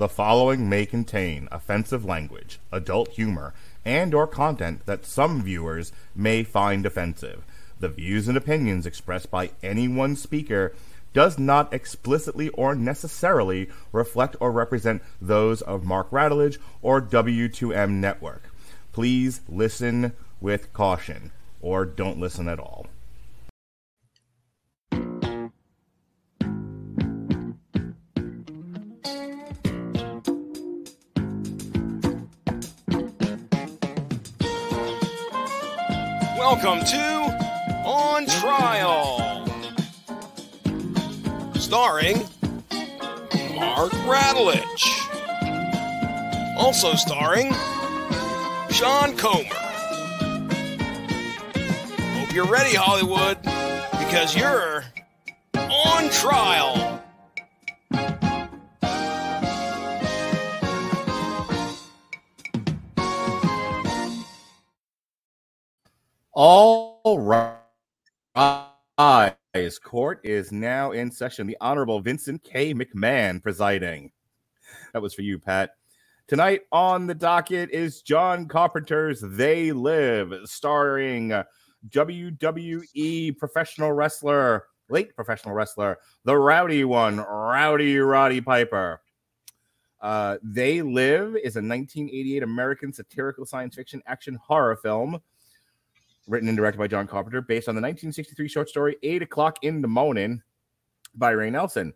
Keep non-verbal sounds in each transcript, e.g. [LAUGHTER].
The following may contain offensive language, adult humor, and or content that some viewers may find offensive. The views and opinions expressed by any one speaker does not explicitly or necessarily reflect or represent those of Mark Radulich or W2M Network. Please listen with caution or don't listen at all. Welcome to On Trial, starring Mark Radulich. Also starring Sean Comer. Hope you're ready, Hollywood, because you're on trial. All right. Court is now in session. The Honorable Vincent K. McMahon presiding. That was for you, Pat. Tonight on the docket is John Carpenter's They Live, starring WWE professional wrestler, late professional wrestler, the rowdy one, Rowdy Roddy Piper. Uh, they Live is a 1988 American satirical science fiction action horror film written and directed by John Carpenter, based on the 1963 short story Eight O'Clock in the Morning by Ray Nelson.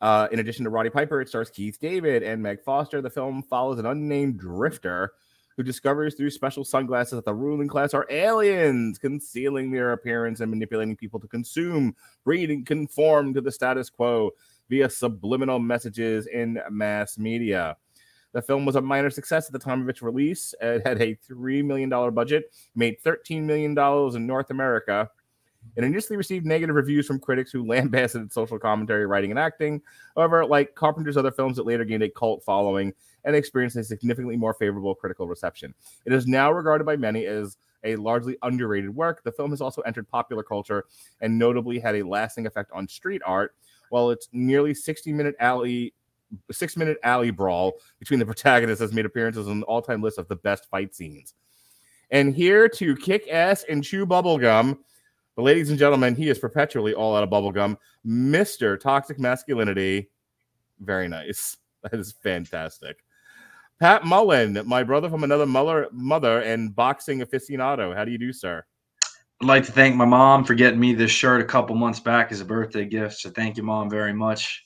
Uh, in addition to Roddy Piper, it stars Keith David and Meg Foster. The film follows an unnamed drifter who discovers through special sunglasses that the ruling class are aliens, concealing their appearance and manipulating people to consume, breed, and conform to the status quo via subliminal messages in mass media. The film was a minor success at the time of its release. It had a $3 million budget, made $13 million in North America. It initially received negative reviews from critics who [LAUGHS] lambasted its social commentary, writing, and acting. However, like Carpenter's other films, it later gained a cult following and experienced a significantly more favorable critical reception. It is now regarded by many as a largely underrated work. The film has also entered popular culture and notably had a lasting effect on street art. While its nearly 60 minute alley six minute alley brawl between the protagonists has made appearances on the all time list of the best fight scenes. And here to kick ass and chew bubblegum, but ladies and gentlemen, he is perpetually all out of bubblegum, Mr. Toxic Masculinity. Very nice. [LAUGHS] That is fantastic. Pat Mullin, my brother from another mother, mother and boxing aficionado. How do you do, sir? I'd like to thank my mom for getting me this shirt a couple months back as a birthday gift. So thank you, mom, very much.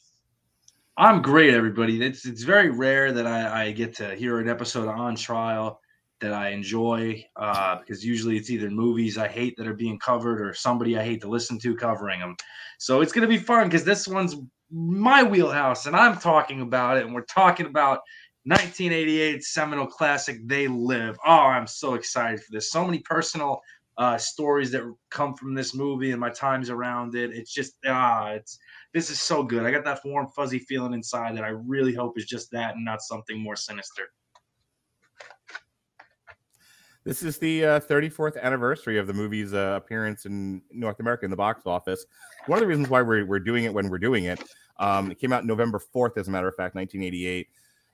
I'm great, everybody. It's it's very rare that I, I get to hear an episode on trial that I enjoy uh, because usually it's either movies I hate that are being covered or somebody I hate to listen to covering them. So it's gonna be fun because this one's my wheelhouse and I'm talking about it, and we're talking about 1988 seminal classic They Live. Oh, I'm so excited for this. So many personal uh, stories that come from this movie and my times around it. It's just ah, it's this is so good. I got that warm, fuzzy feeling inside that I really hope is just that and not something more sinister. This is the uh, 34th anniversary of the movie's uh, appearance in North America in the box office. One of the reasons why we're, we're doing it when we're doing it, um, it came out November 4th, as a matter of fact, 1988.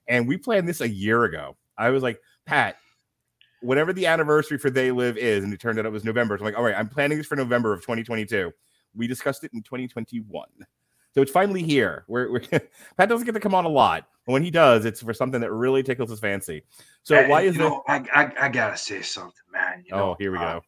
And we planned this a year ago. I was like, Pat, whatever the anniversary for They Live is, and it turned out it was November. So I'm like, all right, I'm planning this for November of 2022. We discussed it in 2021. So it's finally here. We're, we're [LAUGHS] Pat doesn't get to come on a lot. But when he does, it's for something that really tickles his fancy. So And, why is it? know, I, I I gotta say something, man. You know, Oh, here we uh, go.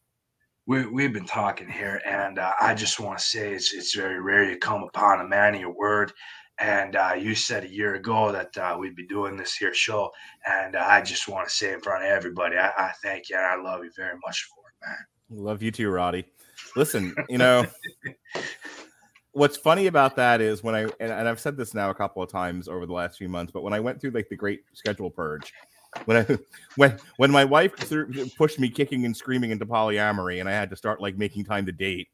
we we've been talking here, and uh, I just want to say it's it's very rare you come upon a man of your word. And uh, you said a year ago that uh, we'd be doing this here show, and uh, I just want to say in front of everybody, I, I thank you and I love you very much for it, man. Love you too, Roddy. Listen, you know, [LAUGHS] what's funny about that is when I and, and I've said this now a couple of times over the last few months, but when I went through like the great schedule purge, when I [LAUGHS] when when my wife threw, pushed me kicking and screaming into polyamory, and I had to start like making time to date.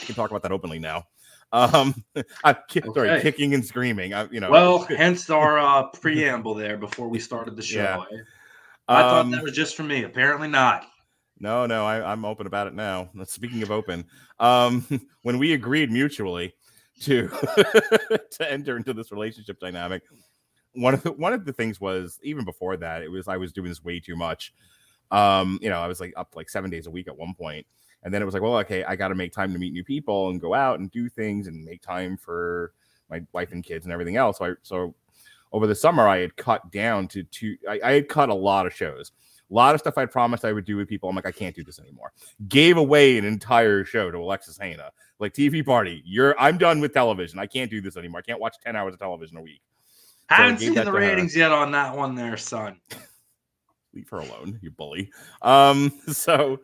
I can talk about that openly now. Um, [LAUGHS] I'm ki- sorry, kicking and screaming. I, you know, Well, hence our uh, preamble there before we started the show. Yeah. I thought um, that was just for me. Apparently not. No, no, I, I'm open about it now. Speaking of open, um, [LAUGHS] when we agreed mutually to [LAUGHS] to enter into this relationship dynamic, one of the one of the things was even before that, it was I was doing this way too much. Um, you know, I was like up like seven days a week at one point, and then it was like, well, okay, I got to make time to meet new people and go out and do things and make time for my wife and kids and everything else. So, I, so over the summer, I had cut down to two. I, I had cut a lot of shows, a lot of stuff I promised I would do with people. I'm like, I can't do this anymore. Gave away an entire show to Alexis Hejna, like TV party. You're, I'm done with television. I can't do this anymore. I can't watch ten hours of television a week. So Haven't seen the ratings her. yet on that one, there, son. Leave her alone, you bully. Um, [LAUGHS] so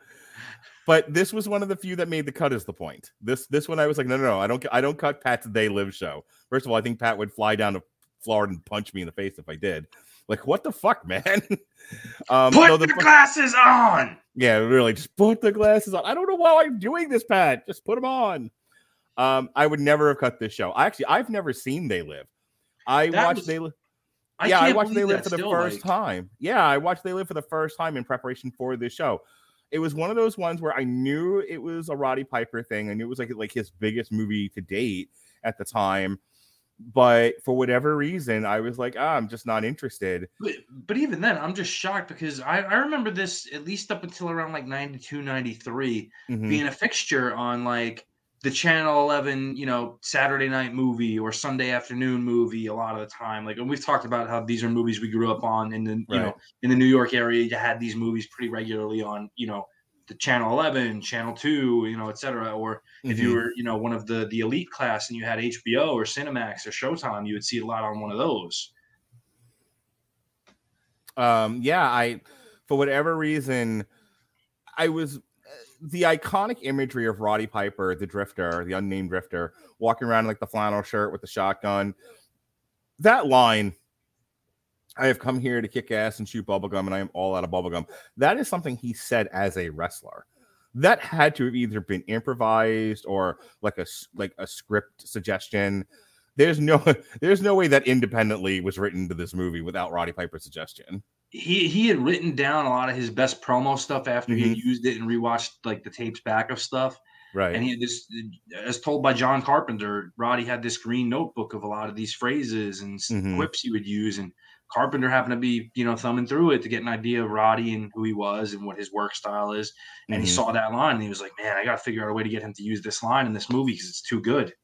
but this was one of the few that made the cut. Is the point? This this one I was like, no, no, no, I don't I don't cut Pat's They Live show. First of all, I think Pat would fly down to Florida and punch me in the face if I did. Like, what the fuck, man? [LAUGHS] um, put so the, the glasses on. Yeah, really, just put the glasses on. I don't know why I'm doing this, Pat. Just put them on. Um, I would never have cut this show. I actually, I've never seen They Live. I that watched was, They Live. yeah, I watched They Live for the first like... time. Yeah, I watched They Live for the first time in preparation for this show it was one of those ones where I knew it was a Roddy Piper thing. I knew it was like like his biggest movie to date at the time. But for whatever reason, I was like, ah, I'm just not interested. But, but even then, I'm just shocked because I, I remember this at least up until around like 92, 93 mm-hmm. being a fixture on like the channel 11 you know saturday night movie or sunday afternoon movie a lot of the time like and we've talked about how these are movies we grew up on in the right. you know in the new york area you had these movies pretty regularly on you know the channel 11 channel 2 you know etc or mm-hmm. if you mm-hmm. were you know one of the the elite class and you had hbo or cinemax or showtime you would see a lot on one of those um yeah i for whatever reason i was the iconic imagery of Roddy Piper, the drifter, the unnamed drifter, walking around in like the flannel shirt with the shotgun. That line, I have come here to kick ass and shoot bubblegum, and I am all out of bubblegum. That is something he said as a wrestler. That had to have either been improvised or like a like a script suggestion. There's no [LAUGHS] there's no way that independently was written to this movie without Roddy Piper's suggestion he he had written down a lot of his best promo stuff after mm-hmm. he used it and rewatched like the tapes back of stuff. Right. And he had this, as told by John Carpenter, Roddy had this green notebook of a lot of these phrases and mm-hmm. quips he would use. And Carpenter happened to be, you know, thumbing through it to get an idea of Roddy and who he was and what his work style is. And mm-hmm. he saw that line and he was like, man, I got to figure out a way to get him to use this line in this movie because it's too good.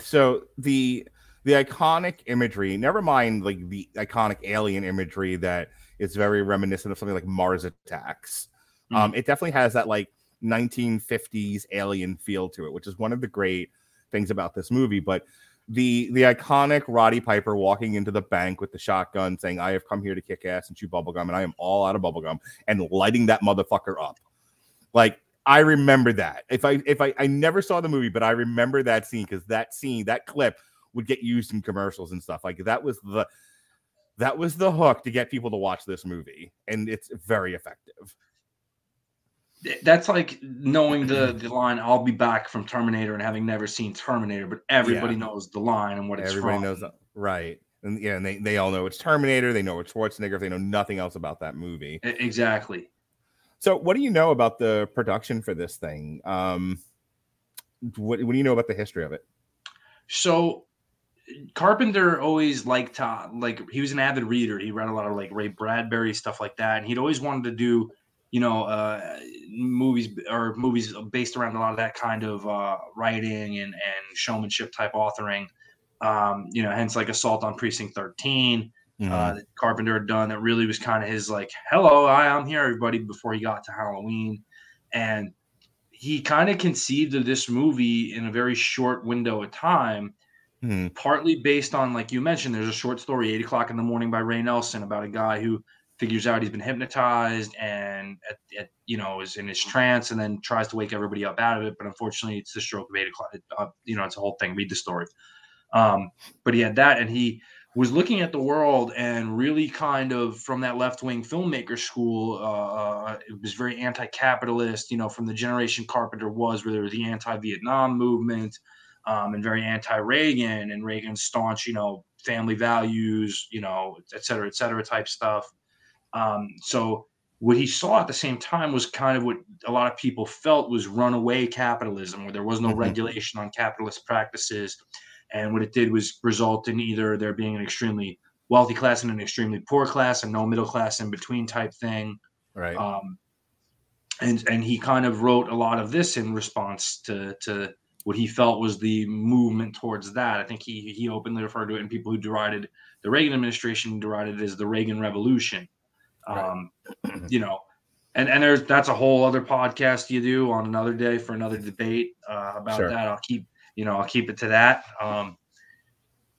So the the iconic imagery, never mind like the iconic alien imagery that is very reminiscent of something like Mars Attacks. Mm-hmm. Um, it definitely has that like 1950s alien feel to it, which is one of the great things about this movie. But the the iconic Roddy Piper walking into the bank with the shotgun saying, I have come here to kick ass and chew bubblegum, and I am all out of bubblegum, and lighting that motherfucker up. Like I remember that. If I if I I never saw the movie, but I remember that scene because that scene, that clip would get used in commercials and stuff. Like that was the that was the hook to get people to watch this movie, and it's very effective. That's like knowing the the line "I'll be back" from Terminator and having never seen Terminator, but everybody yeah. knows the line and what it's everybody from. knows that, right? And yeah, and they, they all know it's Terminator. They know it's Schwarzenegger. If they know nothing else about that movie, exactly. So, what do you know about the production for this thing? Um, what, what do you know about the history of it? So, Carpenter always liked to like he was an avid reader. He read a lot of like Ray Bradbury stuff like that, and he'd always wanted to do you know uh, movies or movies based around a lot of that kind of uh, writing and and showmanship type authoring. Um, you know, hence like Assault on Precinct 13 uh, mm-hmm. uh, that Carpenter had done that really was kind of his like, hello, I, I'm here, everybody, before he got to Halloween, and he kind of conceived of this movie in a very short window of time mm-hmm. partly based on, like you mentioned, there's a short story, Eight O'Clock in the Morning by Ray Nelson, about a guy who figures out he's been hypnotized and, at, at, you know, is in his trance and then tries to wake everybody up out of it. But unfortunately, it's the stroke of eight o'clock. Uh, you know, it's a whole thing. Read the story. Um, but he had that, and he was looking at the world and really kind of from that left wing filmmaker school. Uh, uh, it was very anti capitalist, you know, from the generation Carpenter was, where there was the anti Vietnam movement um, and very anti-Reagan and Reagan's staunch, you know, family values, you know, et cetera, et cetera type stuff. Um, so what he saw at the same time was kind of what a lot of people felt was runaway capitalism, where there was no mm-hmm. regulation on capitalist practices. And what it did was result in either there being an extremely wealthy class and an extremely poor class and no middle class in between type thing. Right. Um, and and he kind of wrote a lot of this in response to to what he felt was the movement towards that. I think he he openly referred to it, and people who derided the Reagan administration derided it as the Reagan Revolution. Um, [CLEARS THROAT] you know, and and there's that's a whole other podcast you do on another day for another debate uh, about Sure. that. I'll keep you know I'll keep it to that. Um,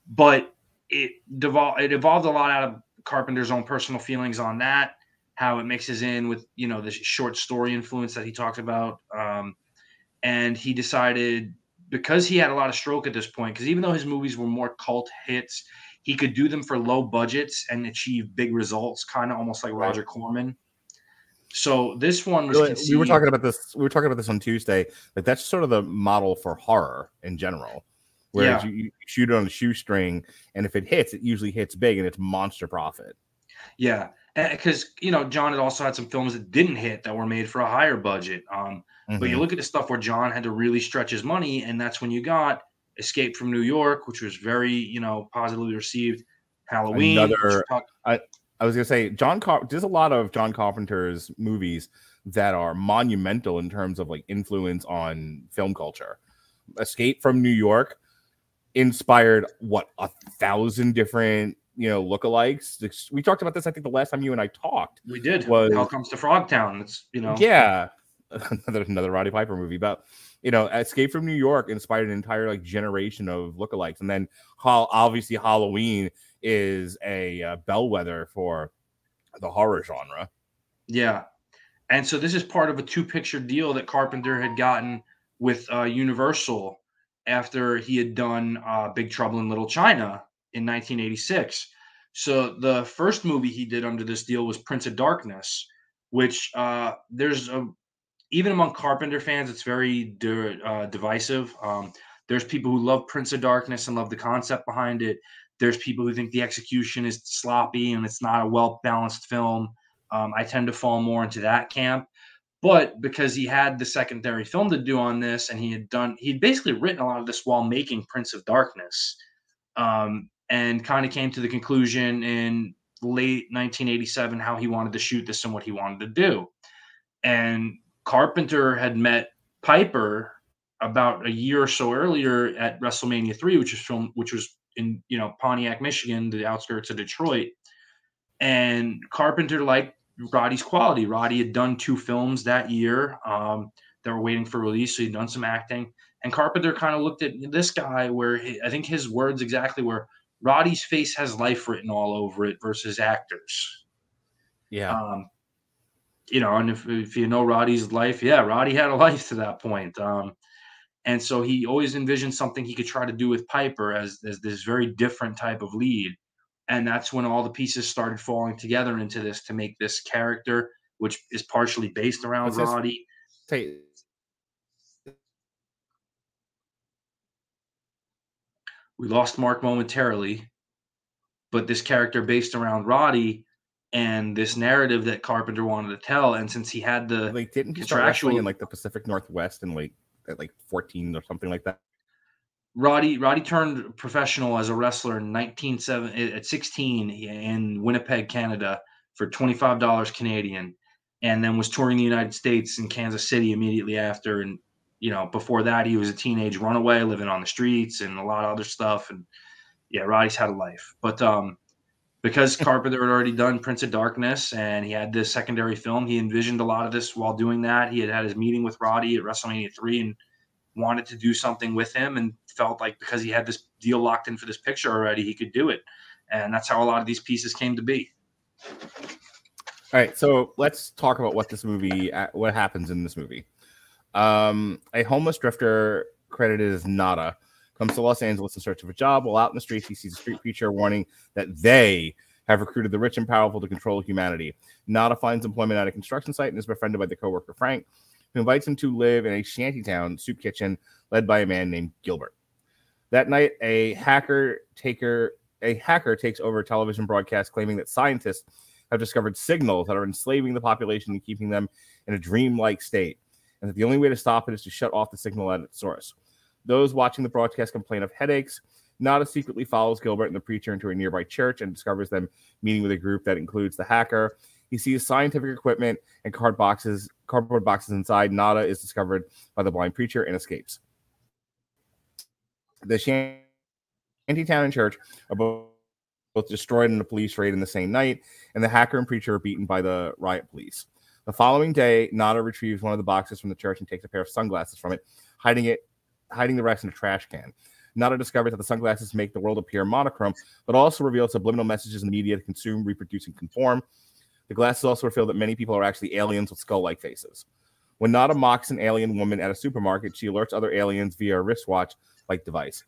but it devolved it evolved a lot out of Carpenter's own personal feelings on that, how it mixes in with you know the short story influence that he talked about, um, and he decided because he had a lot of stroke at this point, because even though his movies were more cult hits, he could do them for low budgets and achieve big results, kind of almost like Right. Roger Corman. So this one was Really, we were talking about this. We were talking about this on Tuesday. Like that's sort of the model for horror in general, where Yeah. you, you shoot it on a shoestring, and if it hits, it usually hits big, and it's monster profit. Yeah, because you know John had also had some films that didn't hit that were made for a higher budget. Um, But you Mhm. look at the stuff where John had to really stretch his money, and that's when you got Escape from New York, which was very you know positively received. Halloween, Another- talked- I was gonna say John. Car- there's a lot of John Carpenter's movies that are monumental in terms of like influence on film culture. Escape from New York inspired what a thousand different you know lookalikes. We talked about this. I think the last time you and I talked. we did. was- Hell comes to Frogtown. It's you know Yeah, [LAUGHS] another another Roddy Piper movie, but you know, Escape from New York inspired an entire like generation of lookalikes, and then obviously Halloween is a uh, bellwether for the horror genre. Yeah. And so this is part of a two picture deal that Carpenter had gotten with uh, Universal after he had done uh, Big Trouble in Little China in 1986. So the first movie he did under this deal was Prince of Darkness, which uh, there's a, even among Carpenter fans, it's very di- uh, divisive. Um, there's people who love Prince of Darkness and love the concept behind it. There's people who think the execution is sloppy and it's not a well balanced film. Um, I tend to fall more into that camp. But because he had the secondary film to do on this, and he had done, he'd basically written a lot of this while making Prince of Darkness, um, and kind of came to the conclusion in late 1987 how he wanted to shoot this and what he wanted to do. And Carpenter had met Piper about a year or so earlier at WrestleMania 3, which was filmed, which was in you know Pontiac, Michigan, the outskirts of Detroit. And Carpenter liked Roddy's quality. Roddy had done two films that year um, that were waiting for release, so he'd done some acting. And Carpenter kind of looked at this guy, where he, I think his words exactly were, "Roddy's face has life written all over it," versus actors. Yeah, Um, you know, and if, if you know Roddy's life, yeah, Roddy had a [LAUGHS] life to that point. Um, and so he always envisioned something he could try to do with Piper as, as this very different type of lead. And that's when all the pieces started falling together into this to make this character, which is partially based around What's this- Roddy. Say- We lost Mark momentarily, but this character based around Roddy and this narrative that Carpenter wanted to tell. And since he had the like didn't he start wrestling contractual- in like the Pacific Northwest and like at like 14 or something like that? Roddy Roddy turned professional as a wrestler in 1970 at 16 in Winnipeg, Canada for $25 Canadian and then was touring the United States in Kansas City immediately after and you know before that he was a teenage runaway living on the streets and a lot of other stuff and yeah Roddy's had a life but um because Carpenter had already done Prince of Darkness and he had this secondary film he envisioned a lot of this while doing that he had had his meeting with Roddy at WrestleMania 3 and wanted to do something with him and felt like because he had this deal locked in for this picture already, he could do it. And that's how a lot of these pieces came to be. All right, so let's talk about what this movie, uh, what happens in this movie. Um, a homeless drifter credited as Nada comes to Los Angeles in search of a job. While out in the streets, he sees a street preacher warning that they have recruited the rich and powerful to control humanity. Nada finds employment at a construction site and is befriended by the coworker Frank, who invites him to live in a shantytown soup kitchen led by a man named Gilbert. That night, a hacker taker a hacker takes over a television broadcast claiming that scientists have discovered signals that are enslaving the population and keeping them in a dreamlike state, and that the only way to stop it is to shut off the signal at its source. Those watching the broadcast complain of headaches, Nada secretly follows Gilbert and the preacher into a nearby church and discovers them meeting with a group that includes the hacker. He sees scientific equipment and card boxes, cardboard boxes inside. Nada is discovered by the blind preacher and escapes. The shanty town and church are both both destroyed in a police raid in the same night, and the hacker and preacher are beaten by the riot police. The following day, Nada retrieves one of the boxes from the church and takes a pair of sunglasses from it, hiding it, hiding the rest in a trash can. Nada discovers that the sunglasses make the world appear monochrome, but also reveal subliminal messages in the media to consume, reproduce, and conform. The glasses also reveal that many people are actually aliens with skull-like faces. When Nada mocks an alien woman at a supermarket, she alerts other aliens via a wristwatch-like device.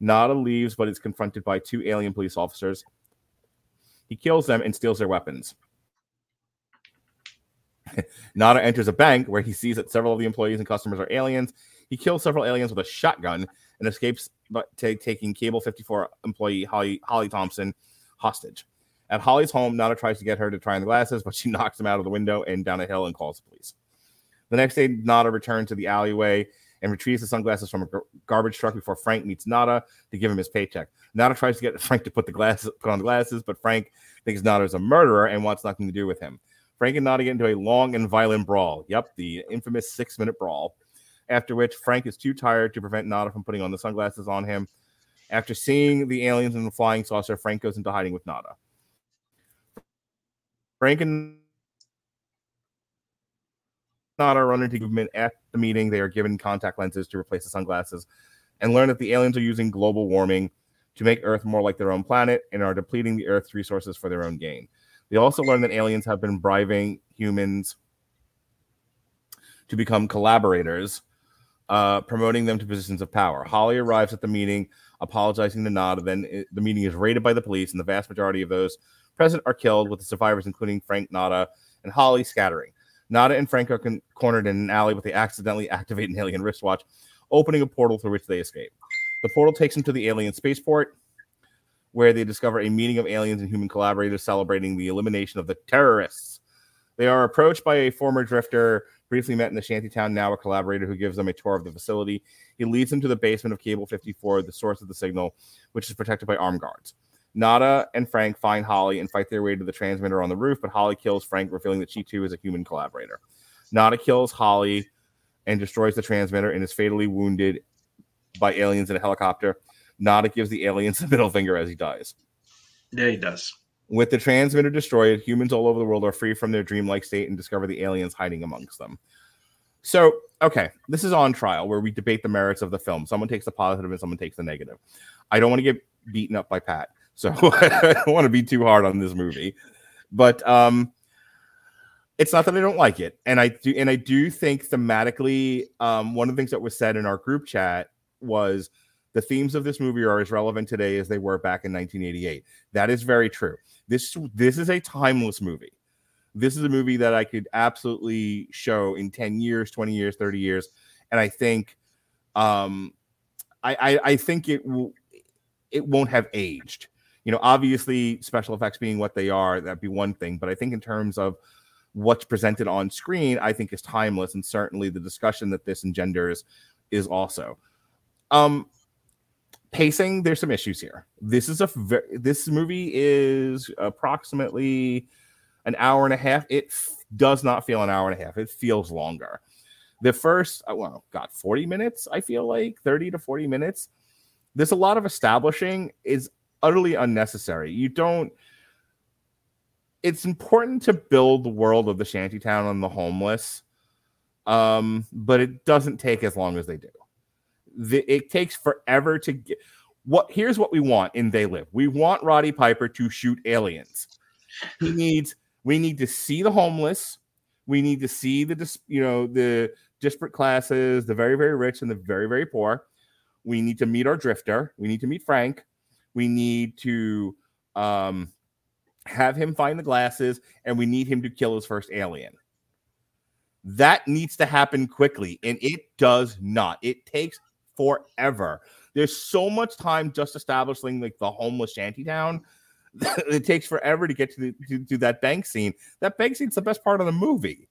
Nada leaves, but is confronted by two alien police officers. He kills them and steals their weapons. [LAUGHS] Nada enters a bank where he sees that several of the employees and customers are aliens. He kills several aliens with a shotgun and escapes, but t- taking Cable 54 employee Holly, Holly Thompson hostage. At Holly's home, Nada tries to get her to try on the glasses, but she [LAUGHS] knocks him out of the window and down a hill and calls the police. The next day, Nada returns to the alleyway and retrieves the sunglasses from a gar- garbage truck before Frank meets Nada to give him his paycheck. Nada tries to get [LAUGHS] Frank to put the glasses put on the glasses, but Frank thinks Nada is a murderer and wants nothing to do with him. Frank and Nada get into a long and violent brawl. Yep, the infamous six minute brawl. After which Frank is too tired to prevent Nada from putting on the sunglasses on him. After seeing the aliens in the flying saucer, Frank goes into hiding with Nada. Frank and Nada run into movement at the meeting. They are given contact lenses to replace the sunglasses and learn that the aliens are using global warming to make Earth more like their own planet and are depleting the Earth's resources for their own gain. They also learn that aliens have been bribing humans to become collaborators, uh, promoting them to positions of power. Holly arrives at the meeting, apologizing to Nada. Then it, the meeting is raided by the police, and the vast majority of those present are killed, with the survivors, including Frank, Nada, and Holly, scattering. Nada and Frank are con- cornered in an alley, but they accidentally [LAUGHS] activate an alien wristwatch, opening a portal through which they escape. The portal takes them to the alien spaceport, where they discover a meeting of aliens and human collaborators celebrating the elimination of the terrorists. They are approached by a former drifter, briefly met in the shantytown, now a collaborator who gives them a tour of the facility. He leads them to the basement of Cable 54, the source of the signal, which is protected by armed guards. Nada and Frank find Holly and fight their way to the transmitter on the roof, but Holly kills Frank, revealing that she too is a human collaborator. Nada kills Holly and destroys the transmitter and is fatally wounded by aliens in a helicopter. Nada gives the aliens the middle finger as he dies. Yeah, he does. With the transmitter destroyed, humans all over the world are free from their dreamlike state and discover the aliens hiding amongst them. So, okay, this is on trial where we debate the merits of the film. Someone takes the positive and someone takes the negative. I don't want to get beaten up by Pat, so [LAUGHS] I don't want to be too hard on this movie. But um it's not that I don't like it. And I do and I do think thematically, um, one of the things that was said in our group chat was the themes of this movie are as relevant today as they were back in 1988. That is very true. This this is a timeless movie. This is a movie that I could absolutely show in 10 years, 20 years, 30 years. And I think um I I, I think it will it won't have aged. You know, obviously special effects being what they are, that'd be one thing. But I think in terms of what's presented on screen, I think is timeless, and certainly the discussion that this engenders is also. Um, pacing, there's some issues here. This is a ve- this movie is approximately an hour and a half. It f- does not feel an hour and a half. It feels longer. The first, uh, well, got 40 minutes. I feel like 30 to 40 minutes. There's a lot of establishing is utterly unnecessary. You don't it's important to build the world of the shantytown and the homeless um but it doesn't take as long as they do the, it takes forever to get what here's what we want in they live. We want roddy piper to shoot aliens. He needs we need to see the homeless. We need to see the you know the disparate classes the very very rich and the very very poor. We need to meet our drifter. We need to meet frank. We need to um have him find the glasses, and we need him to kill his first alien. That needs to happen quickly, and it does not. It takes forever. There's so much time just establishing like the homeless shantytown. [LAUGHS] it takes forever to get to, the, to, to that bank scene. That bank scene's the best part of the movie,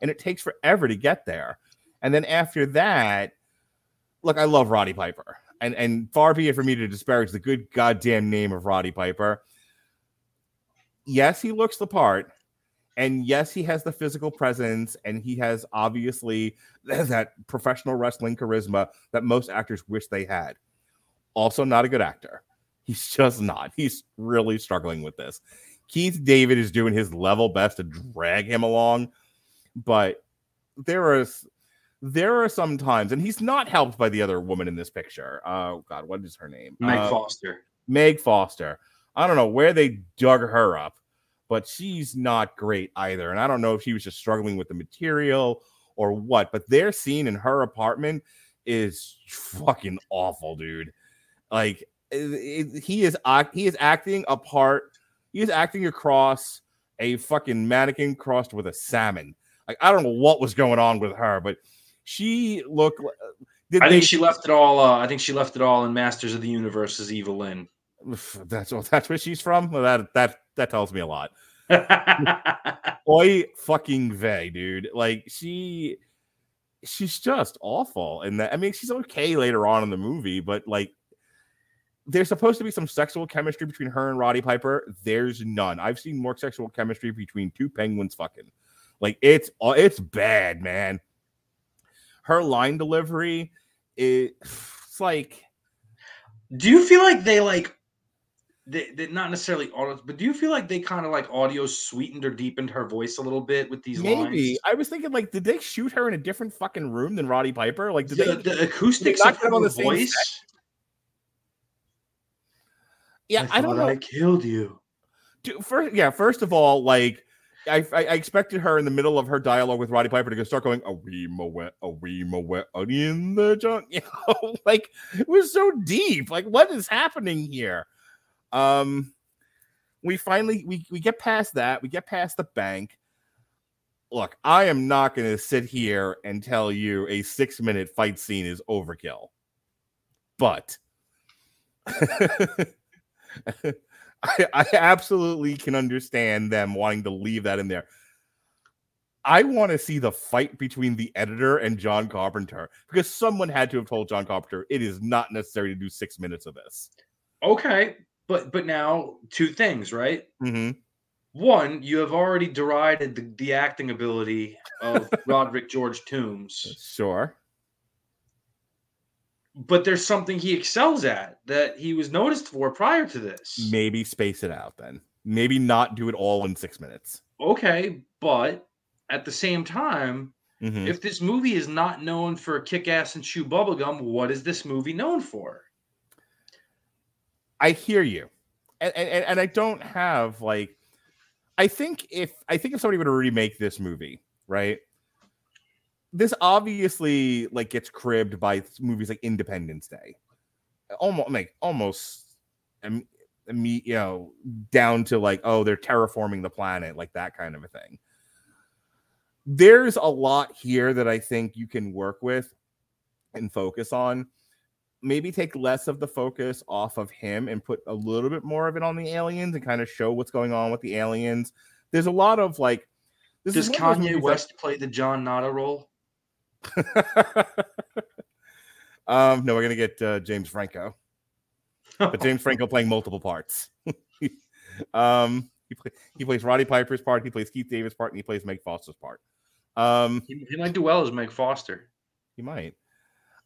and it takes forever to get there. And then after that, look, I love Roddy Piper. and and far be it for me to disparage the good goddamn name of Roddy Piper. Yes, he looks the part, and yes, he has the physical presence, and he has obviously [LAUGHS] that professional wrestling charisma that most actors wish they had. Also, not a good actor. [LAUGHS] He's just not. He's really struggling with this. Keith David is doing his level best to drag him along, but there is there are some times, and he's not helped by the other woman in this picture. Oh God, what is her name? Meg Uh, Foster. Meg Foster. I don't know where they dug her up, but she's not great either. And I don't know if she was just struggling with the material or what, but their scene in her apartment is fucking awful, dude. Like it- it- he is he is acting a part. He is acting across a fucking mannequin crossed with a salmon. Like I don't know what was going on with her, but she looked. Did I they- think she left it all. Uh, I think she left it all in Masters of the Universe as Evil-Lyn. That's all. that's where she's from. That that that tells me a lot. [LAUGHS] Oi, fucking vey, dude. Like she, she's just awful. And that I mean, she's okay later on in the movie, but like, there's supposed to be some sexual chemistry between her and Roddy Piper. There's none. I've seen more sexual chemistry between two penguins fucking. Like it's uh, it's bad, man. Her line delivery, it, it's like do you feel like they like they, they not necessarily auto, but do you feel like they kind of like audio sweetened or deepened her voice a little bit with these maybe. lines? I was thinking like, did they shoot her in a different fucking room than Roddy Piper? Like, did The, they? the acoustics not of get on her the voice. yeah, I, don't know. I killed you. Dude, first, yeah, first of all, like I, I, I expected her in the middle of her dialogue with Roddy Piper to go start going a wee wet, a wee wet, in the junk. [LAUGHS] You know, like it was so deep. Like, what is happening here? Um, we finally we we get past that. We get past the bank. Look, I am not going to sit here and tell you a six minute fight scene is overkill, but. [LAUGHS] I, I absolutely can understand them wanting to leave that in there. I want to see the fight between the editor and John Carpenter because someone had to have told John Carpenter it is not necessary to do six minutes of this. Okay, but but now two things, right? Mm-hmm. One, you have already derided the, the acting ability of [LAUGHS] Roderick George Toombs, Sure. but there's something he excels at that he was noticed for prior to this. Maybe space it out then. Maybe not do it all in six minutes. Okay, but at the same time, Mhm. if this movie is not known for kick ass and chew bubblegum, what is this movie known for? I hear you, and, and and I don't have like, I think if I think if somebody were to remake this movie, right, this obviously like gets cribbed by movies like Independence Day, almost like almost, me you know down to like oh they're terraforming the planet like that kind of a thing. There's a lot here that I think you can work with and focus on maybe take less of the focus off of him and put a little bit more of it on the aliens and kind of show what's going on with the aliens. There's a lot of like this Does is one of those Kanye West play the John Nada role? [LAUGHS] um, no, we're gonna get uh, James Franco, but [LAUGHS] James Franco playing multiple parts. [LAUGHS] um, he, play, he plays Roddy Piper's part, he plays Keith David's part, and he plays Meg Foster's part. Um, he, he might do well as Meg Foster. He might.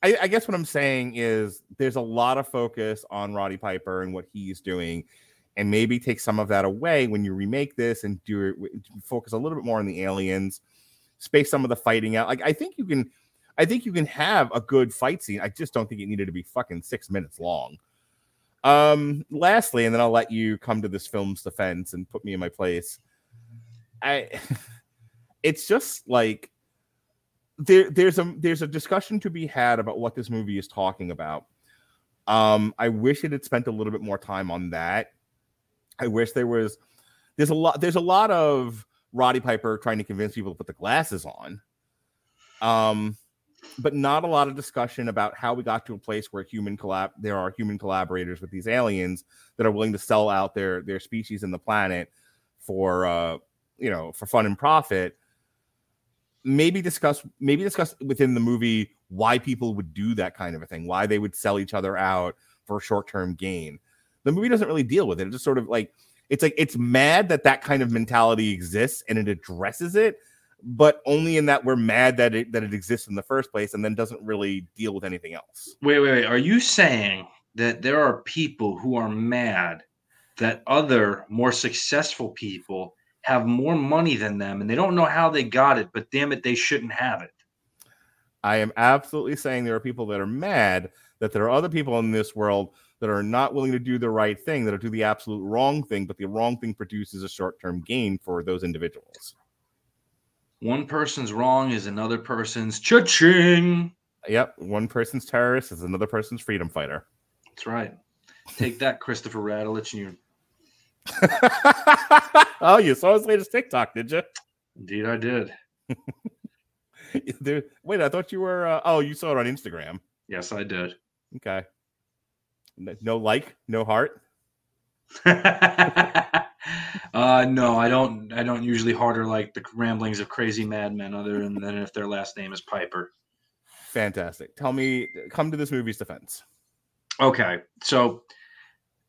I, I guess what I'm saying is there's a lot of focus on Roddy Piper and what he's doing, and maybe take some of that away when you remake this and do it. Focus a little bit more on the aliens, space some of the fighting out. Like I think you can, I think you can have a good fight scene. I just don't think it needed to be fucking six minutes long. Um, lastly, and then I'll let you come to this film's defense and put me in my place. I, [LAUGHS] it's just like there there's a there's a discussion to be had about what this movie is talking about. Um, I wish it had spent a little bit more time on that. I wish there was there's a lot there's a lot of Roddy Piper trying to convince people to put the glasses on. Um, but not a lot of discussion about how we got to a place where human collab there are human collaborators with these aliens that are willing to sell out their their species and the planet for uh you know for fun and profit maybe discuss maybe discuss within the movie why people would do that kind of a thing, why they would sell each other out for short term gain. The movie doesn't really deal with it. It just sort of like it's like it's mad that that kind of mentality exists and it addresses it, but only in that we're mad that it that it exists in the first place, and then doesn't really deal with anything else. Wait, wait, wait. Are you saying that there are people who are mad that other more successful people have more money than them and they don't know how they got it, but damn it, they shouldn't have it? I am absolutely saying there are people that are mad that there are other people in this world that are not willing to do the right thing, that are do the absolute wrong thing, but the wrong thing produces a short term gain for those individuals. One person's wrong is another person's cha-ching. Yep, one person's terrorist is another person's freedom fighter. That's right. Take that, Christopher Radulich, and you. [LAUGHS] [LAUGHS] oh, you saw his latest TikTok, did you? Indeed, I did. [LAUGHS] there, wait, I thought you were. Uh, oh, you saw it on Instagram. Yes, I did. Okay. No like, no heart. [LAUGHS] uh, no, I don't. I don't usually harder like the ramblings of crazy madmen, other than, than if their last name is Piper. Fantastic. Tell me, come to this movie's defense. Okay, so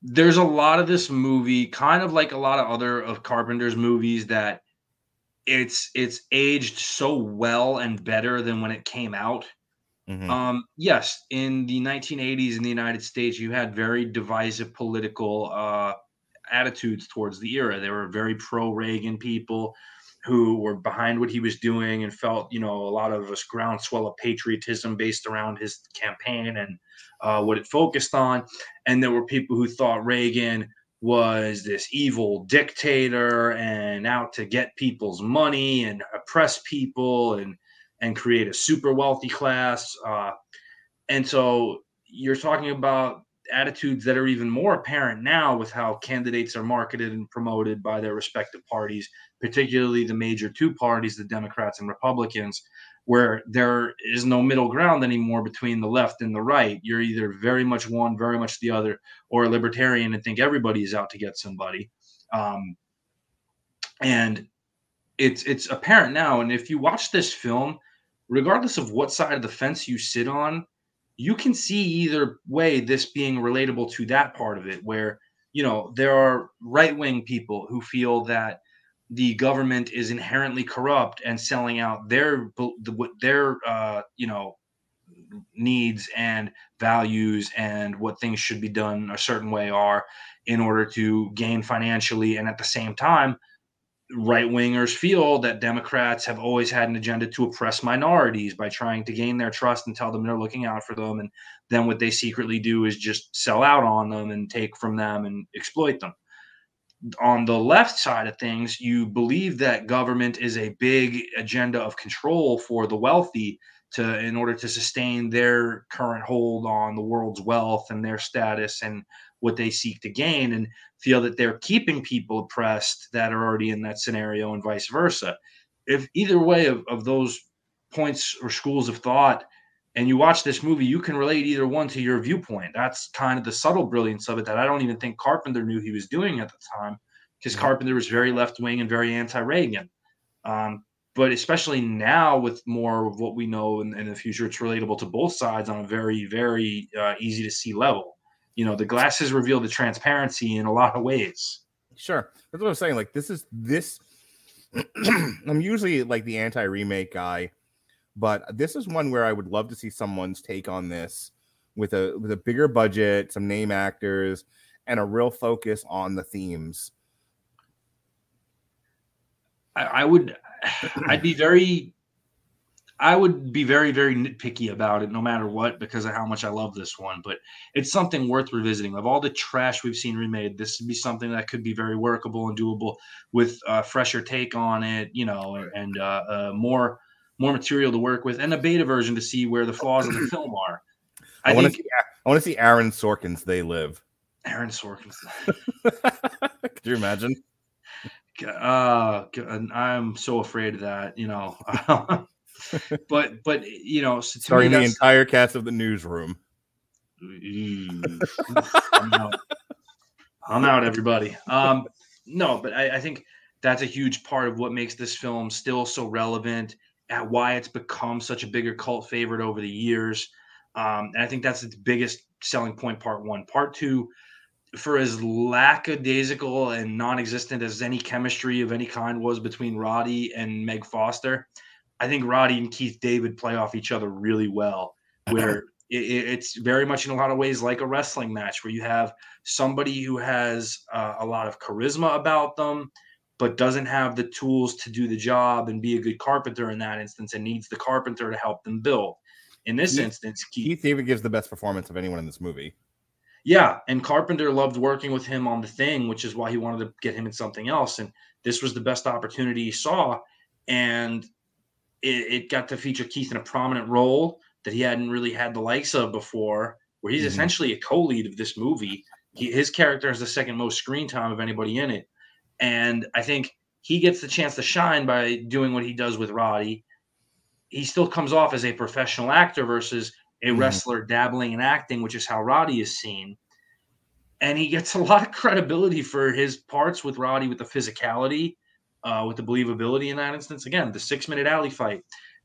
there's a lot of this movie, kind of like a lot of other of Carpenter's movies, that it's it's aged so well and better than when it came out. Mm-hmm. Um, yes, in the 1980s in the United States, you had very divisive political uh, attitudes towards the era. There were very pro Reagan people who were behind what he was doing and felt, you know, a lot of this groundswell of patriotism based around his campaign and uh, what it focused on. And there were people who thought Reagan was this evil dictator and out to get people's money and oppress people and and create a super wealthy class. Uh, and so you're talking about attitudes that are even more apparent now with how candidates are marketed and promoted by their respective parties, particularly the major two parties, the Democrats and Republicans, where there is no middle ground anymore between the left and the right. You're either very much one, very much the other, or a libertarian and think everybody is out to get somebody. Um, and it's it's apparent now. And if you watch this film, regardless of what side of the fence you sit on, you can see either way this being relatable to that part of it, where you know there are right wing people who feel that the government is inherently corrupt and selling out their their uh, you know needs and values and what things should be done a certain way are in order to gain financially and at the same time right wingers feel that Democrats have always had an agenda to oppress minorities by trying to gain their trust and tell them they're looking out for them. And then what they secretly do is just sell out on them and take from them and exploit them. On the left side of things, you believe that government is a big agenda of control for the wealthy to in order to sustain their current hold on the world's wealth and their status and what they seek to gain and feel that they're keeping people oppressed that are already in that scenario and vice versa. If either way of, of those points or schools of thought and you watch this movie, you can relate either one to your viewpoint. That's kind of the subtle brilliance of it that I don't even think Carpenter knew he was doing at the time because. Carpenter was very left wing and very anti Reagan. Um, but especially now with more of what we know in, in, the future, it's relatable to both sides on a very, very uh, easy to see level. You know, the glasses reveal the transparency in a lot of ways. Sure, that's what I'm saying. Like this is this. [CLEARS THROAT] I'm usually like the anti remake guy, but this is one where I would love to see someone's take on this with a with a bigger budget, some name actors, and a real focus on the themes. I, I would [CLEARS THROAT] I'd be very I would be very, very nitpicky about it no matter what because of how much I love this one. But it's something worth revisiting. Of all the trash we've seen remade, this would be something that could be very workable and doable with a fresher take on it, you know, and uh, uh, more more material to work with and a beta version to see where the flaws in the [CLEARS THROAT] film are. I, I want to see I want to see Aaron Sorkin's They Live. Aaron Sorkin's. [LAUGHS] Could you imagine? uh i'm so afraid of that you know [LAUGHS] but but you know so the entire cast of the newsroom I'm, out. I'm out everybody um no but I, I think that's a huge part of what makes this film still so relevant at why it's become such a bigger cult favorite over the years. Um, and I think that's its biggest selling point. Part one, part two, for as lackadaisical and non-existent as any chemistry of any kind was between Roddy and Meg Foster, I think Roddy and Keith David play off each other really well. Where [LAUGHS] it, it's very much in a lot of ways like a wrestling match, where you have somebody who has uh, a lot of charisma about them, but doesn't have the tools to do the job and be a good carpenter in that instance, and needs the carpenter to help them build. In this Keith, instance, Keith, Keith David gives the best performance of anyone in this movie. Yeah, and Carpenter loved working with him on the thing, which is why he wanted to get him in something else. And this was the best opportunity he saw, and it, it got to feature Keith in a prominent role that he hadn't really had the likes of before. Where he's mm-hmm. essentially a co-lead of this movie. He, his character has the second most screen time of anybody in it, and I think he gets the chance to shine by doing what he does with Roddy. He still comes off as a professional actor versus a mm-hmm. wrestler dabbling in acting, which is how Roddy is seen. And he gets a [LAUGHS] lot of credibility for his parts with Roddy, with the physicality, uh, with the believability in that instance. Again, the six minute alley fight.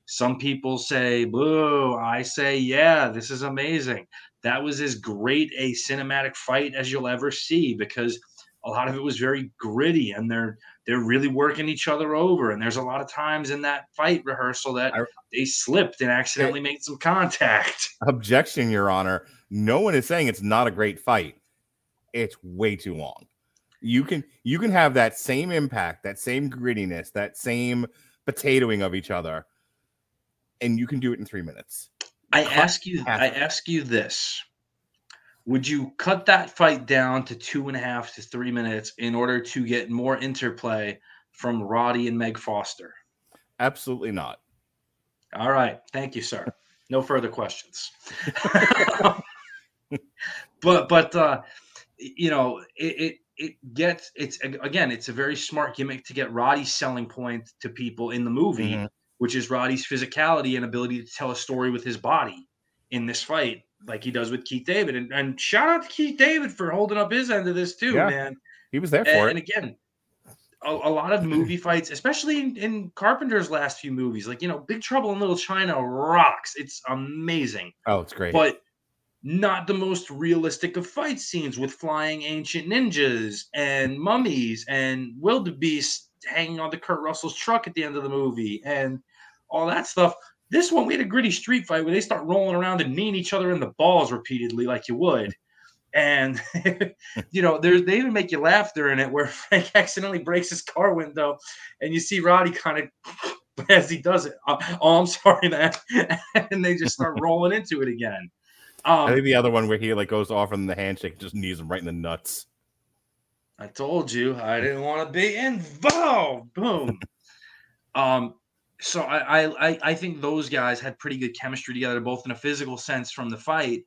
Some people say boo. I say, yeah, this is amazing. That was as great a cinematic fight as you'll ever see because a lot of it was very gritty and they're they're really working each other over. And there's a lot of times in that fight rehearsal that I, they slipped and accidentally made some contact. [LAUGHS] Objection, Your Honor. No one is saying it's not a great fight. It's way too long. You can you can have that same impact, that same grittiness, that same potatoing of each other, and you can do it in three minutes. I ask you, I ask you this: would you cut that fight down to two and a half to three minutes in order to get more interplay from Roddy and Meg Foster? Absolutely not. All right. Thank you, sir. No further questions. [LAUGHS] but but uh, you know it, it it gets it's again it's a very smart gimmick to get Roddy's selling point to people in the movie, mm-hmm. which is Roddy's physicality and ability to tell a story with his body in this fight like he does with Keith David. And, and shout out to Keith David for holding up his end of this too, yeah, man. He was there for and, it. And again, a, a lot of movie [CLEARS THROAT] fights, especially in, in, Carpenter's last few movies, like you know, Big Trouble in Little China rocks. It's amazing. Oh, it's great. But not the most realistic of fight scenes with flying ancient ninjas and mummies and wildebeest hanging on the Kurt Russell's truck at the end of the movie and all that stuff. This one, we had a gritty street fight where they start rolling around and kneeing each other in the balls repeatedly, like you would. And [LAUGHS] you know, there's they even make you laugh during it where [LAUGHS] Frank accidentally breaks his car window, and you see Roddy kind of [LAUGHS] as he does it. Oh, oh, I'm sorry, man. and they just start rolling into it again. Um, I think the other one where he like goes off on the handshake, just knees him right in the nuts. I told you I didn't want to be involved. Boom. um, so I, I I think those guys had pretty good chemistry together, both in a physical sense from the fight,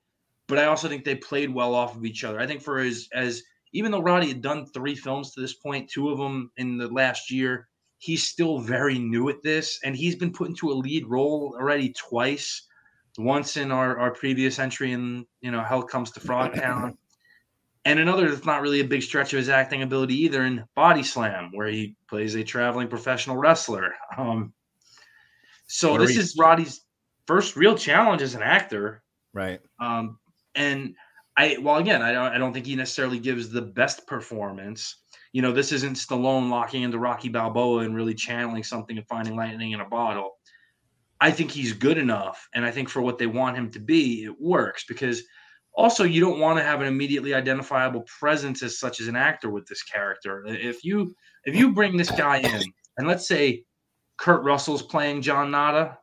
but I also think they played well off of each other. I think for as as even though Roddy had done three films to this point, two of them in the last year, he's still very new at this, and he's been put into a lead role already twice. Once in our, our previous entry in you know Hell Comes to Frog Town, and another that's not really a big stretch of his acting ability either in Body Slam, where he plays a traveling professional wrestler. Um, so this is Roddy's first real challenge as an actor, right? Um, and I well again, I don't I don't think he necessarily gives the best performance. You know, this isn't Stallone locking into Rocky Balboa and really channeling something and finding lightning in a bottle. I think he's good enough, and I think for what they want him to be, it works because also you don't want to have an immediately identifiable presence as such as an actor with this character. If you if you bring this guy in, and let's say Kurt Russell's playing John Nada,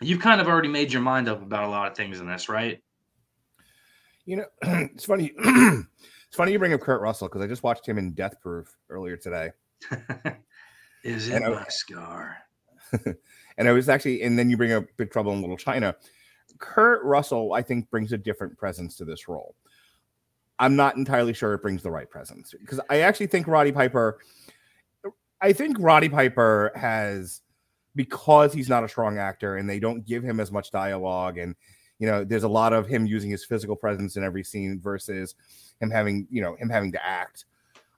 you've kind of already made your mind up about a lot of things in this, right? You know, [CLEARS THROAT] it's funny. [CLEARS THROAT] it's funny you bring up Kurt Russell because I just watched him in Death Proof earlier today. [LAUGHS] Is it my scar? [LAUGHS] and I was actually, and then you bring up Big Trouble in Little China. Kurt Russell, I think, brings a different presence to this role. I'm not entirely sure it brings the right presence because I actually think Roddy Piper I think Roddy Piper has because he's not a strong actor and they don't give him as much dialogue and you know there's a lot of him using his physical presence in every scene versus him having you know him having to act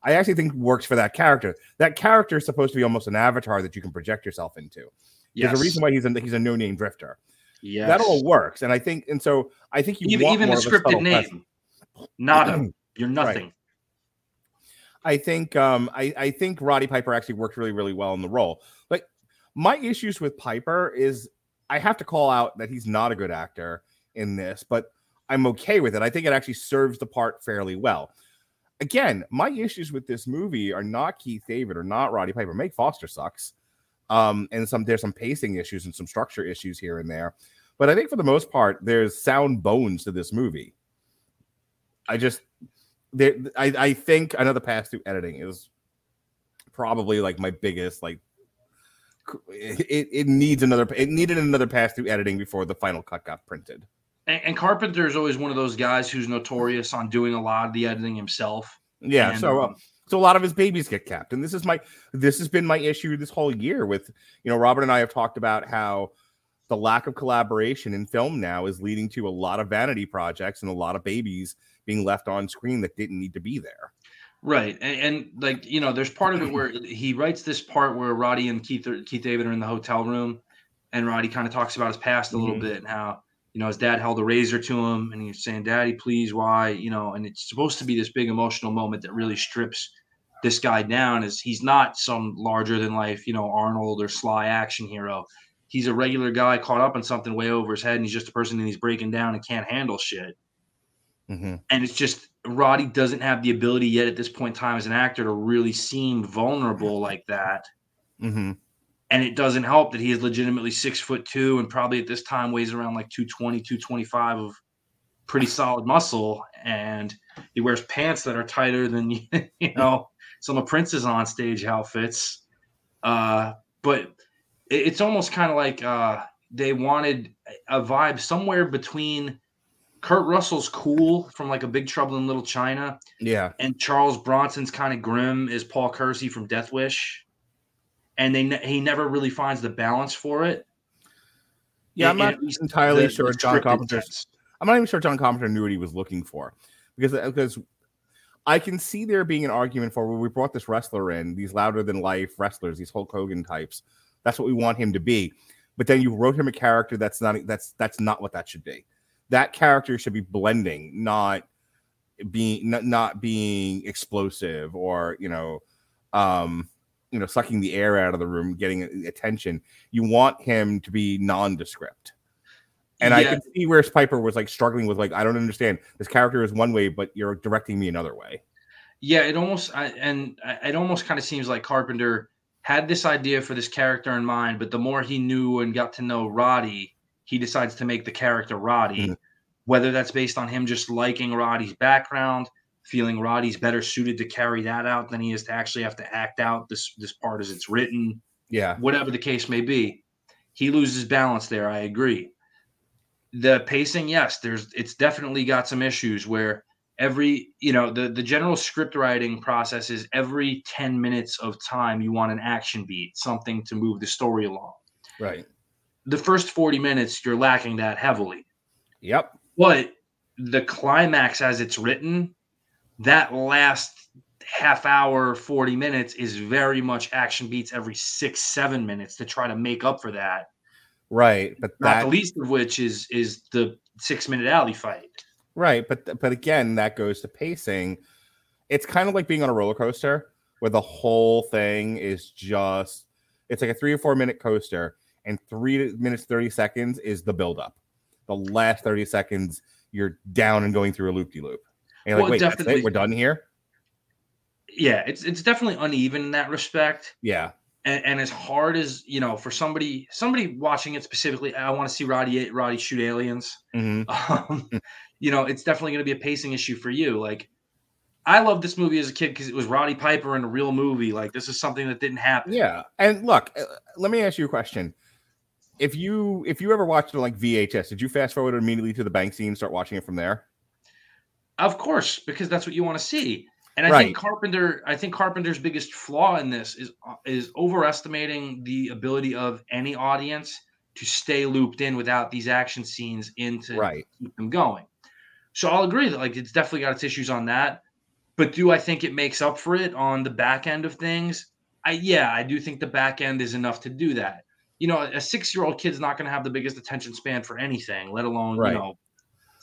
I actually think works for that character. That character is supposed to be almost an avatar that you can project yourself into. Yes. There's a reason why he's a he's a no name drifter. yeah That all works, and I think, and so I think you even, even the scripted name. presence. Nada. [CLEARS THROAT] You're nothing. I think um I, I think Roddy Piper actually worked really, really well in the role. But my issues with Piper is I have to call out that he's not a good actor in this, but I'm okay with it. I think it actually serves the part fairly well. Again, my issues with this movie are not Keith David or not Roddy Piper. Meg Foster sucks. Um, and some there's some pacing issues and some structure issues here and there. But I think for the most part, there's sound bones to this movie. I just there I, I think another pass through editing is probably like my biggest like it, it needs another it needed another pass through editing before the final cut got printed And, and Carpenter is always one of those guys who's notorious on doing a lot of the editing himself. yeah And, so um, so a lot of his babies get capped and this is my this has been my issue this whole year with you know robert and i have talked about how the lack of collaboration in film now is leading to a lot of vanity projects and a lot of babies being left on screen that didn't need to be there Right, and, and like you know, there's part of it where he writes this part where Roddy and Keith Keith David are in the hotel room, and Roddy kind of talks about his past a little Mhm. bit and how you know his dad held a razor to him, and he's saying, "Daddy, please, why?" You know, and it's supposed to be this big emotional moment that really strips this guy down. Is he's not some larger than life, you know, Arnold or Sly action hero. He's a regular guy caught up in something way over his head, and he's just a person and he's breaking down and can't handle shit Mhm. and it's just Roddy doesn't have the ability yet at this point in time as an actor to really seem vulnerable like that. Mhm. And it doesn't help that he is legitimately six foot two and probably at this time weighs around like 220, 225 of pretty [LAUGHS] solid muscle. And he wears pants that are tighter than, [LAUGHS] you know, some of Prince's on stage outfits. Uh, but it's almost kind of like uh, they wanted a vibe somewhere between Kurt Russell's cool from like a Big Trouble in Little China, yeah and Charles Bronson's kind of grim is Paul Kersey from Death Wish, and they ne- he never really finds the balance for it. yeah i'm not entirely the- sure the john sense. I'm not even sure John Carpenter knew what he was looking for because because I can see there being an argument for well, we brought this wrestler in, these louder than life wrestlers, these Hulk Hogan types. That's what we want him to be. But then you wrote him a character that's not that's that's not what that should be. That character should be blending, not being not, not being explosive or you know um you know sucking the air out of the room getting attention you want him to be nondescript and I Yeah. could see where Piper was like struggling with like I don't understand this character is one way, but you're directing me another way. Yeah, it almost I, and I- it almost kind of seems like Carpenter had this idea for this character in mind, but the more he knew and got to know Roddy, he decides to make the character Roddy. Mhm. Whether that's based on him just liking Roddy's background, feeling Roddy's better suited to carry that out than he is to actually have to act out this this part as it's written, Yeah, whatever the case may be. He loses balance there. I agree. The pacing, yes, there's it's definitely got some issues where every you know the the general script writing process is every 10 minutes of time you want an action beat something to move the story along right. the first 40 minutes you're lacking that heavily Yep. but the climax as it's written that last half hour 40 minutes is very much action beats every six seven minutes to try to make up for that Right. But not that the least of which is is the six minute alley fight right, but but again, that goes to pacing. It's kind of like being on a roller coaster where the whole thing is just it's like a three or four minute coaster, and three minutes thirty seconds is the build up. The last thirty seconds, you're down and going through a loop de loop. And Well, like, wait, it? We're done here? yeah it's it's definitely uneven in that respect Yeah. and, and as hard as you know for somebody somebody watching it specifically i want to see roddy roddy shoot aliens hmm [LAUGHS] um, you know it's definitely going to be a pacing issue for you like i loved this movie as a kid because it was roddy piper in a real movie like this is something that didn't happen Yeah, and look, uh, let me ask you a question. If you if you ever watched it like VHS, did you fast forward immediately to the bank scene and start watching it from there? of course because that's what you want to see and i Right. think carpenter i think carpenter's biggest flaw in this is uh, is overestimating the ability of any audience to stay looped in without these action scenes into Right. keep them going. So I'll agree that like it's definitely got its issues on that. but do I think it makes up for it on the back end of things? I yeah, I do think the back end is enough to do that. You know, a six year old kid's not going to have the biggest attention span for anything, let alone Right. you know,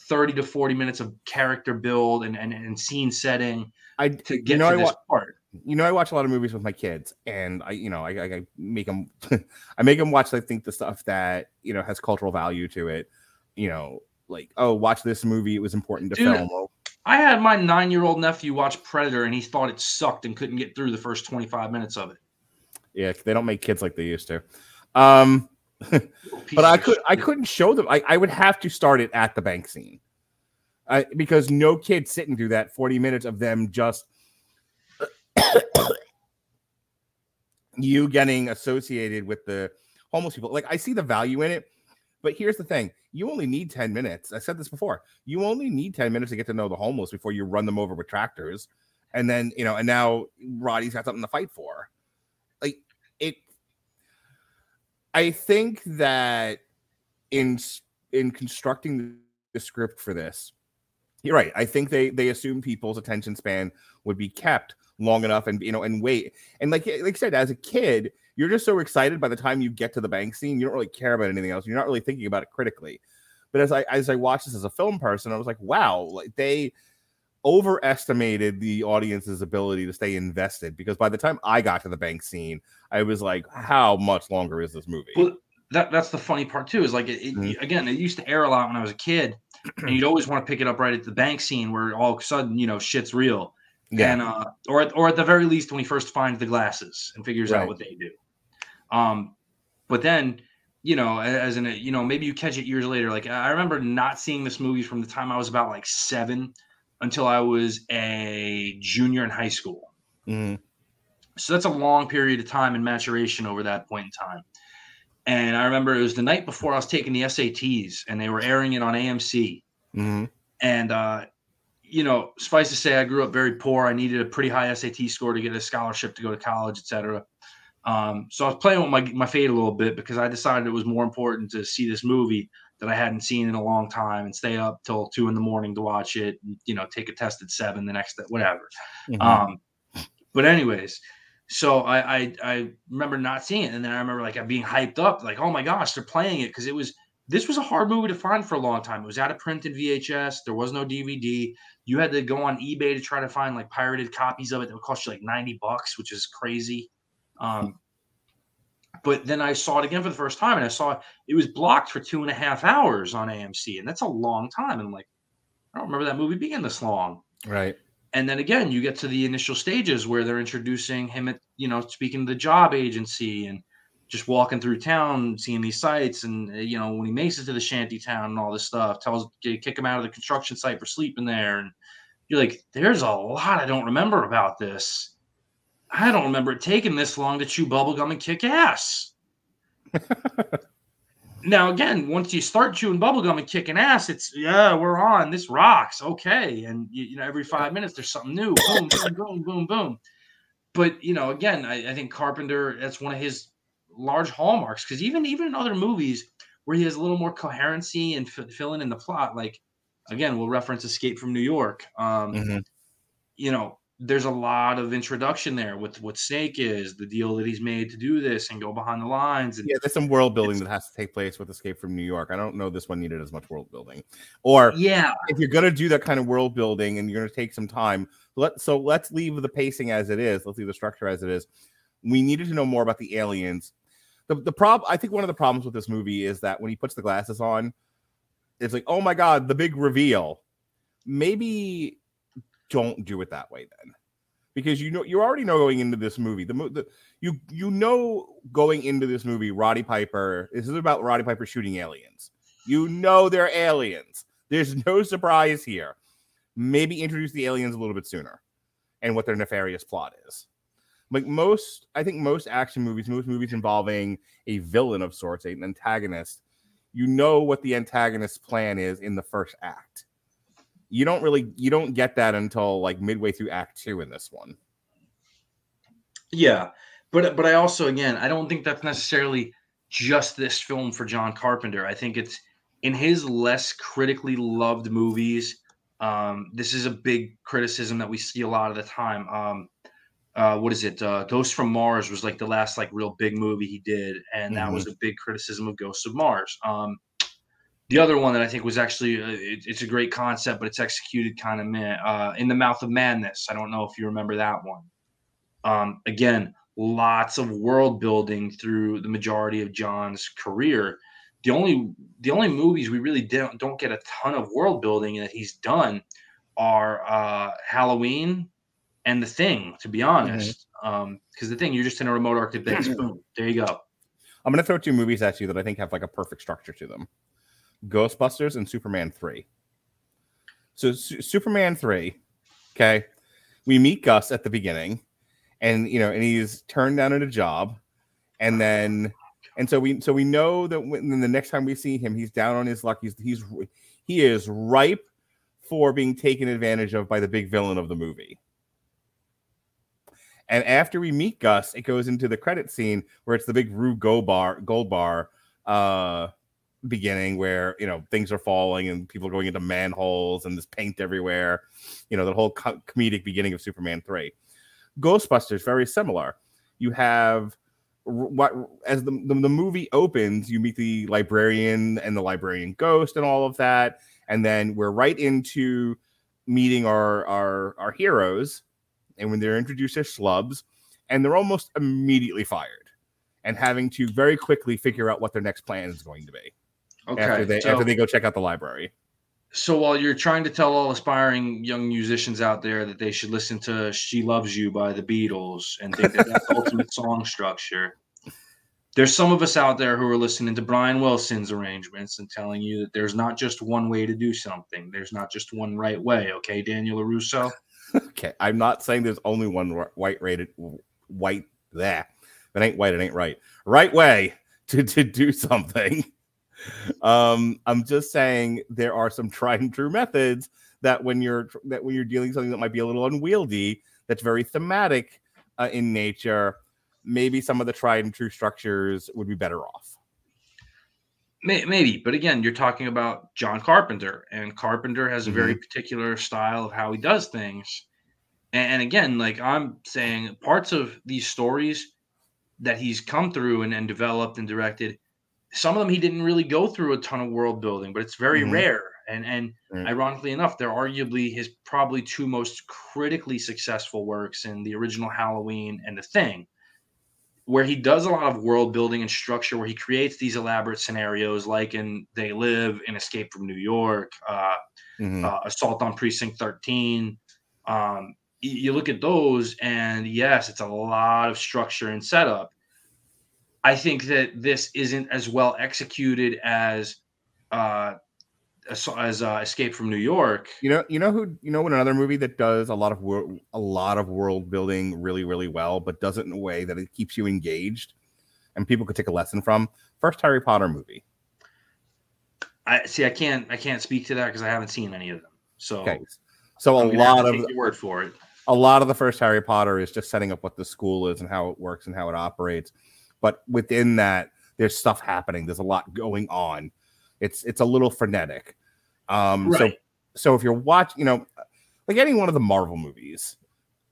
thirty to forty minutes of character build and and, and scene setting I to get know, to I this wa- part. you know I watch a lot of movies with my kids, and I you know I, I, I make them [LAUGHS] I make them watch I think the stuff that you know has cultural value to it. You know, like oh, watch this movie; it was important to Dude, film. I had my nine year old nephew watch Predator and he thought it sucked and couldn't get through the first 25 minutes of it. yeah, they don't make kids like they used to. Um, [LAUGHS] but I could, I couldn't show them. I, I would have to start it at the bank scene, I, because no kid sitting through that forty minutes of them just [COUGHS] you getting associated with the homeless people. Like I see the value in it, but here's the thing: you only need ten minutes. I said this before. You only need ten minutes to get to know the homeless before you run them over with tractors, and then you know, and now Roddy's got something to fight for. Like it. I think that in in constructing the script for this, you're right. I think they they assume people's attention span would be kept long enough and you know and wait and like like I said as a kid you're just so excited by the time you get to the bank scene you don't really care about anything else you're not really thinking about it critically but as I as I watched this as a film person I was like wow like they overestimated the audience's ability to stay invested because by the time I got to the bank scene I was like how much longer is this movie Well, that that's the funny part too. Is like it, it- Mhm. again, it used to air a lot when I was a kid, and you'd always want to pick it up right at the bank scene where all of a sudden you know shit's real, and uh, or at- or at the very least when he first finds the glasses and figures Right. out what they do. Um, but then you know, as in a, you know, maybe you catch it years later. Like I remember not seeing this movie from the time I was about like seven until I was a junior in high school. Mhm. So that's a long period of time and maturation over that point in time. And I remember it was the night before I was taking the SATs and they were airing it on AMC. Mhm. And, uh, you know, suffice to say, I grew up very poor. I needed a pretty high SAT score to get a scholarship to go to college, et cetera. Um, so I was playing with my, my fate a little bit because I decided it was more important to see this movie that I hadn't seen in a long time and stay up till two in the morning to watch it. And, you know, take a test at seven the next day, whatever. Mhm. Um, but anyways, so I, I I remember not seeing it, and then I remember like being hyped up, like oh my gosh, they're playing it because it was this was a hard movie to find for a long time. It was out of print in VHS. There was no DVD. You had to go on eBay to try to find like pirated copies of it that would cost you like ninety bucks, which is crazy. Um, but then I saw it again for the first time, and I saw it was blocked for two and a half hours on AMC, and that's a long time. And I'm like, I don't remember that movie being this long right and then again you get to the initial stages where they're introducing him at you know speaking to the job agency and just walking through town seeing these sites and uh, you know when he makes it to the shanty town and all this stuff tells you kick him out of the construction site for sleeping there and you're like there's a lot i don't remember about this i don't remember it taking this long to chew bubblegum and kick ass. [LAUGHS] Now again once you start chewing bubblegum and kicking ass it's yeah we're on. This rocks. Okay. And you, you know every five minutes there's something new. Boom boom boom boom boom. But you know again i, I think carpenter that's one of his large hallmarks because even even in other movies where he has a little more coherency and f- filling in the plot like again we'll reference escape from new york. Um Mhm. you know there's a lot of introduction there with what snake is the deal that he's made to do this and go behind the lines and Yeah, there's some world building that has to take place with Escape from New York. I don't know this one needed as much world building. Or yeah if you're gonna do that kind of world building and you're gonna take some time, let so let's leave the pacing as it is. Let's leave the structure as it is. We needed to know more about the aliens. The the problem I think one of the problems with this movie is that when he puts the glasses on, it's like, oh my god, the big reveal. Maybe don't do it that way then. Because you know you already know going into this movie, the, the you you know going into this movie, Roddy Piper. This is about Roddy Piper shooting aliens. You know they're aliens. There's no surprise here. Maybe introduce the aliens a little bit sooner, and what their nefarious plot is. Like most, I think most action movies, most movies involving a villain of sorts, an antagonist, you know what the antagonist's plan is in the first act. You don't really, you don't get that until like midway through Act Two in this one. Yeah, but but I also again I don't think that's necessarily just this film for John Carpenter. I think it's in his less critically loved movies. Um, this is a big criticism that we see a lot of the time. Um, uh, what is it? Uh, Ghost from Mars was like the last like real big movie he did, and that Mhm. was a big criticism of Ghosts of Mars. Um, the other one that I think was actually uh, it, it's a great concept, but it's executed kind of meh. Uh, in the Mouth of Madness. I don't know if you remember that one. Um, again, lots of world building through the majority of John's career. The only the only movies we really don't don't get a ton of world building that he's done are uh, Halloween and The Thing. To be honest, because The Thing you're just in a remote Arctic base. [CLEARS THROAT] Boom, there you go. I'm going to throw two movies at you that I think have like a perfect structure to them Ghostbusters and Superman 3. So, Su- Superman 3, okay, we meet Gus at the beginning, and you know, and he's turned down at a job, and then, and so we, so we know that when the next time we see him, he's down on his luck. He's, he's, he is ripe for being taken advantage of by the big villain of the movie. And after we meet Gus, it goes into the credit scene where it's the big Rube Gold Goldberg uh, beginning where you know things are falling and people are going into manholes and there's paint everywhere. You know the whole co- comedic beginning of Superman three. Ghostbusters very similar. You have what as the, the the movie opens, you meet the librarian and the librarian ghost and all of that, and then we're right into meeting our our our heroes and when they're introduced as schlubs, and they're almost immediately fired and having to very quickly figure out what their next plan is going to be Okay. after they so, after they go check out the library. so while you're trying to tell all aspiring young musicians out there that they should listen to "She Loves You" by the Beatles and think that that's [LAUGHS] ultimate song structure, there's some of us out there who are listening to Brian Wilson's arrangements and telling you that there's not just one way to do something. There's not just one right way. Okay, Daniel Russo. Okay, I'm not saying there's only one white rated white there. If it ain't white, it ain't right. Right way to to do something. Um, I'm just saying there are some [LAUGHS] tried and true methods that when you're that when you're dealing with something that might be a little unwieldy, that's very thematic uh, in nature. Maybe some of the tried and true structures would be better off. Maybe, but again, you're talking about John Carpenter, and Carpenter has a very particular style of how he does things. And, and again, like I'm saying, parts of these stories that he's come through and, and developed and directed, some of them he didn't really go through a ton of world building, but it's very Mhm. rare. And and Right. ironically enough, they're arguably his probably two most critically successful works in the original Halloween and The Thing where he does a lot of world building and structure, where he creates these elaborate scenarios, like in They Live, in Escape from New York, uh, Mhm. uh, Assault on Precinct 13. Um, you look at those, and yes, it's a lot of structure and setup. I think that this isn't as well executed as uh, as, as uh, Escape from New York. You know, you know who you know what another movie that does a lot of wor- a lot of world building really really well, but does it in a way that it keeps you engaged and people could take a lesson from. First Harry Potter movie. I see. I can't. I can't speak to that because I haven't seen any of them. So Okay, so a I'm lot of your word for it. a lot of the first Harry Potter is just setting up what the school is and how it works and how it operates. But within that, there's stuff happening. There's a lot going on. It's it's a little frenetic. Um, so Right. so if you're watching, you know, like any one of the Marvel movies,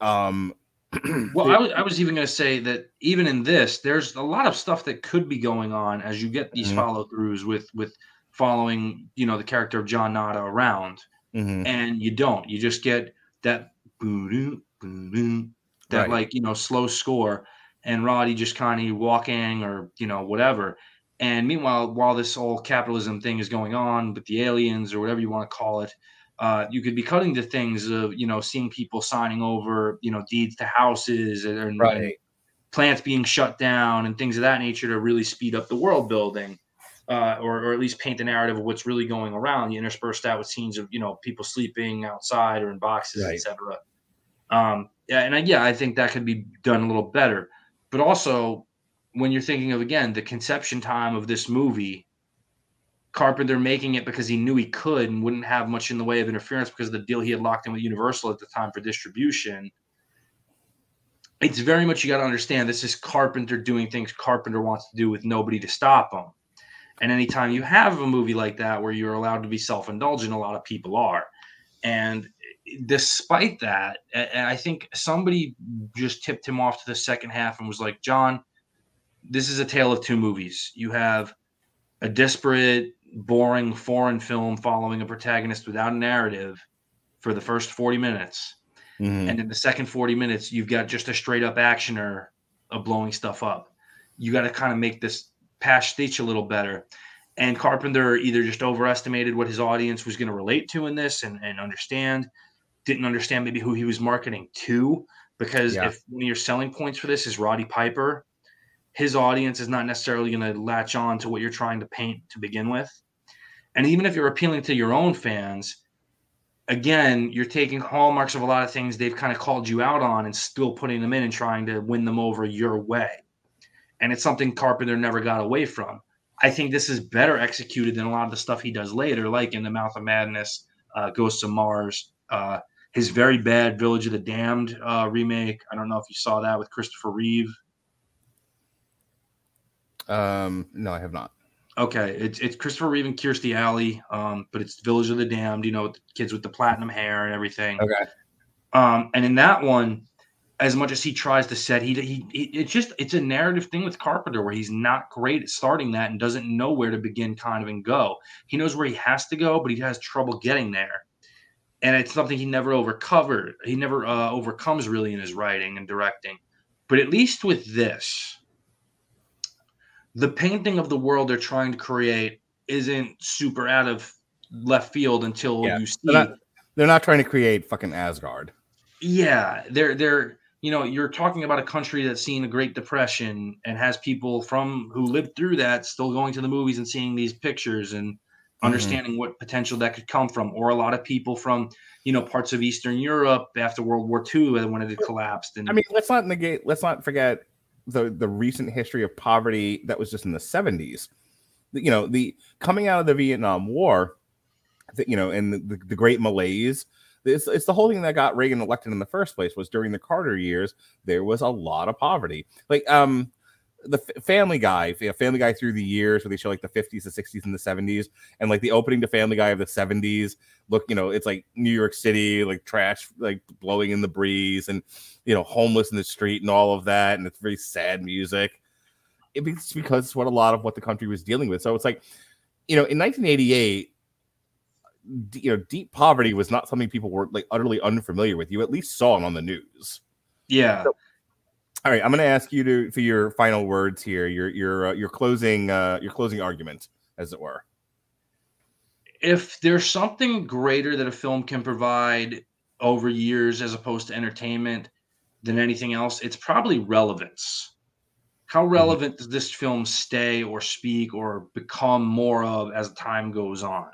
um, [CLEARS THROAT] Well, I was, I was even going to say that even in this, there's a lot of stuff that could be going on as you get these Mhm. follow throughs with with following, you know, the character of John Nada around, mhm, and you don't. You just get that that Right. like you know slow score, and Roddy just kind of walking or you know whatever. And meanwhile, while this whole capitalism thing is going on with the aliens or whatever you want to call it, uh, you could be cutting to things of you know seeing people signing over you know deeds to houses and, and right. plants being shut down and things of that nature to really speed up the world building uh, or, or at least paint the narrative of what's really going around you intersperse that with scenes of you know people sleeping outside or in boxes Right. etc um, yeah and I, yeah i think that could be done a little better but also when you're thinking of again the conception time of this movie carpenter making it because he knew he could and wouldn't have much in the way of interference because of the deal he had locked in with universal at the time for distribution it's very much you got to understand this is Carpenter doing things Carpenter wants to do with nobody to stop him. And anytime you have a movie like that where you're allowed to be self indulgent, a lot of people are. And despite that, and I think somebody just tipped him off to the second half and was like, John, this is a tale of two movies. You have a disparate, boring foreign film following a protagonist without a narrative for the first 40 minutes. Mm-hmm. And in the second 40 minutes, you've got just a straight up actioner of blowing stuff up. You got to kind of make this pastiche a little better. And Carpenter either just overestimated what his audience was going to relate to in this and, and understand, didn't understand maybe who he was marketing to. Because yeah. if one of your selling points for this is Roddy Piper, his audience is not necessarily going to latch on to what you're trying to paint to begin with. And even if you're appealing to your own fans, again, you're taking hallmarks of a lot of things they've kind of called you out on and still putting them in and trying to win them over your way. And it's something Carpenter never got away from. I think this is better executed than a lot of the stuff he does later, like in The Mouth of Madness, uh, Ghosts of Mars, uh, his very bad Village of the Damned uh, remake. I don't know if you saw that with Christopher Reeve. Um, no, I have not. Okay, it's it's Christopher Reeve and Kirstie Alley, um, but it's Village of the Damned. You know, the kids with the platinum hair and everything. Okay. Um, and in that one, as much as he tries to set, he, he, he it's just it's a narrative thing with Carpenter where he's not great at starting that and doesn't know where to begin, kind of, and go. He knows where he has to go, but he has trouble getting there, and it's something he never overcovered. He never uh, overcomes really in his writing and directing. But at least with this, the painting of the world they're trying to create isn't super out of left field until yeah. you see. They're not, they're not trying to create fucking Asgard. Yeah, they're they're you know you're talking about a country that's seen a Great Depression and has people from who lived through that still going to the movies and seeing these pictures and mm-hmm. understanding what potential that could come from, or a lot of people from you know parts of Eastern Europe after World War II when it collapsed. And I mean, let's not negate. Let's not forget the the recent history of poverty that was just in the 70s you know the coming out of the vietnam war the, you know and the, the, the great malaise it's, it's the whole thing that got reagan elected in the first place was during the carter years there was a lot of poverty like um the Family Guy, Family Guy through the years where they show like the 50s, the 60s, and the 70s, and like the opening to Family Guy of the 70s. Look, you know, it's like New York City, like trash, like blowing in the breeze, and you know, homeless in the street and all of that, and it's very sad music. It's because it's what a lot of what the country was dealing with. So it's like, you know, in 1988, you know, deep poverty was not something people were like utterly unfamiliar with. You at least saw it on the news. Yeah. So, all right, I'm going to ask you to for your final words here, your your uh, your closing uh, your closing argument, as it were. If there's something greater that a film can provide over years as opposed to entertainment than anything else, it's probably relevance. How mm-hmm. relevant mm-hmm. does this film stay or speak or become more of as time goes on?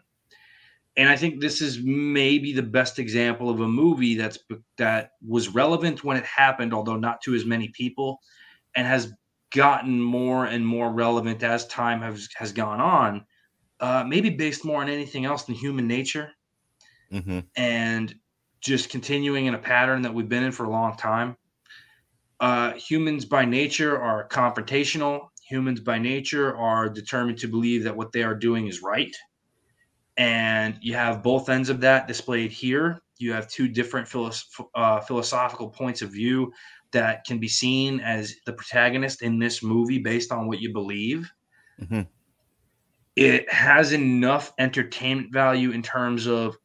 And I think this is maybe the best example of a movie that's that was relevant when it happened, although not to as many people, and has gotten more and more relevant as time has has gone on. Uh, maybe based more on anything else than human nature, mm-hmm. and just continuing in a pattern that we've been in for a long time. Uh, humans by nature are confrontational. Humans by nature are determined to believe that what they are doing is right and you have both ends of that displayed here. You have two different philosoph- uh, philosophical points of view that can be seen as the protagonist in this movie based on what you believe. Mm-hmm. It has enough entertainment value in terms of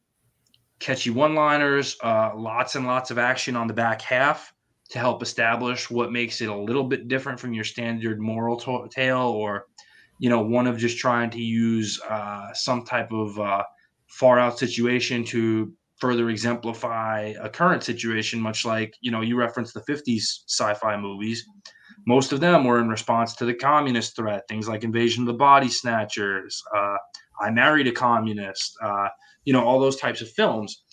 catchy one liners, uh, lots and lots of action on the back half to help establish what makes it a little bit different from your standard moral to- tale or you know, one of just trying to use uh, some type of uh, far out situation to further exemplify a current situation, much like, you know, you referenced the 50s sci fi movies. Most of them were in response to the communist threat, things like Invasion of the Body Snatchers, uh, I Married a Communist, uh, you know, all those types of films.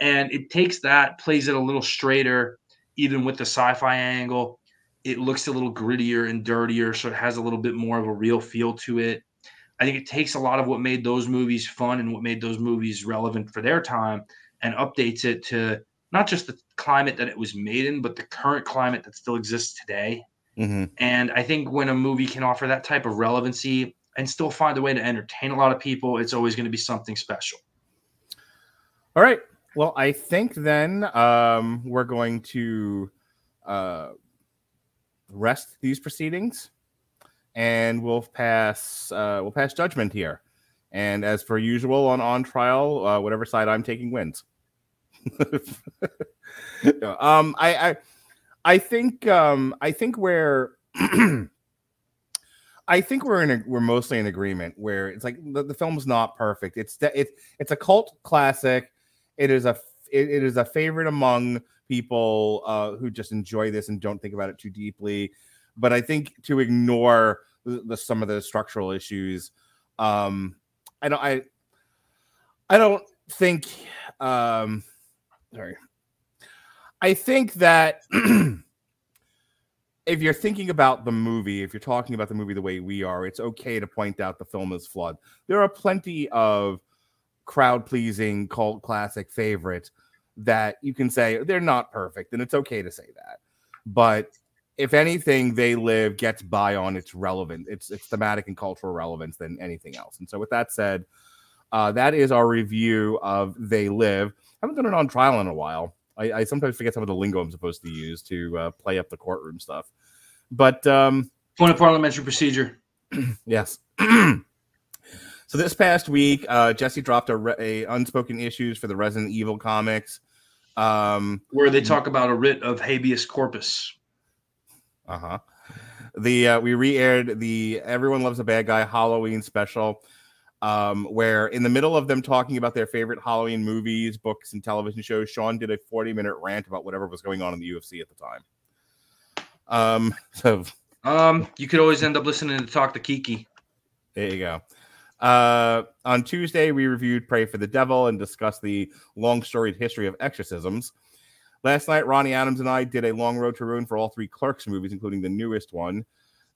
And it takes that, plays it a little straighter, even with the sci fi angle, it looks a little grittier and dirtier, so it has a little bit more of a real feel to it. I think it takes a lot of what made those movies fun and what made those movies relevant for their time and updates it to not just the climate that it was made in, but the current climate that still exists today. Mm-hmm. And I think when a movie can offer that type of relevancy and still find a way to entertain a lot of people, it's always going to be something special. All right. Well, I think then um, we're going to uh, rest these proceedings, and we'll pass uh, we'll pass judgment here. And as per usual on on trial, uh, whatever side I'm taking wins. [LAUGHS] um, I, I I think um, I think we're [CLEARS THROAT] I think we're in a, we're mostly in agreement where it's like the, the film's not perfect. It's it's it's a cult classic. It is a it, it is a favorite among people uh, who just enjoy this and don't think about it too deeply. But I think to ignore the, the some of the structural issues, um, I don't I I don't think um, sorry. I think that [CLEARS THROAT] if you're thinking about the movie, if you're talking about the movie the way we are, it's okay to point out the film is flawed. There are plenty of crowd pleasing cult classic favorite that you can say they're not perfect, and it's okay to say that. But if anything, they live gets by on its relevant, its its thematic and cultural relevance than anything else. And so, with that said, uh, that is our review of They Live. I haven't done it on trial in a while. I, I sometimes forget some of the lingo I'm supposed to use to uh, play up the courtroom stuff. But um, point of parliamentary procedure. [CLEARS THROAT] yes. [CLEARS THROAT] so this past week, uh, Jesse dropped a, re- a unspoken issues for the Resident Evil comics, um, where they talk about a writ of habeas corpus. Uh huh. The uh, we re-aired the Everyone Loves a Bad Guy Halloween special, um, where in the middle of them talking about their favorite Halloween movies, books, and television shows, Sean did a 40-minute rant about whatever was going on in the UFC at the time. Um, [LAUGHS] so um, you could always end up listening to Talk to Kiki. There you go. Uh, on Tuesday, we reviewed Pray for the Devil and discussed the long storied history of exorcisms. Last night, Ronnie Adams and I did a long road to ruin for all three Clerks movies, including the newest one.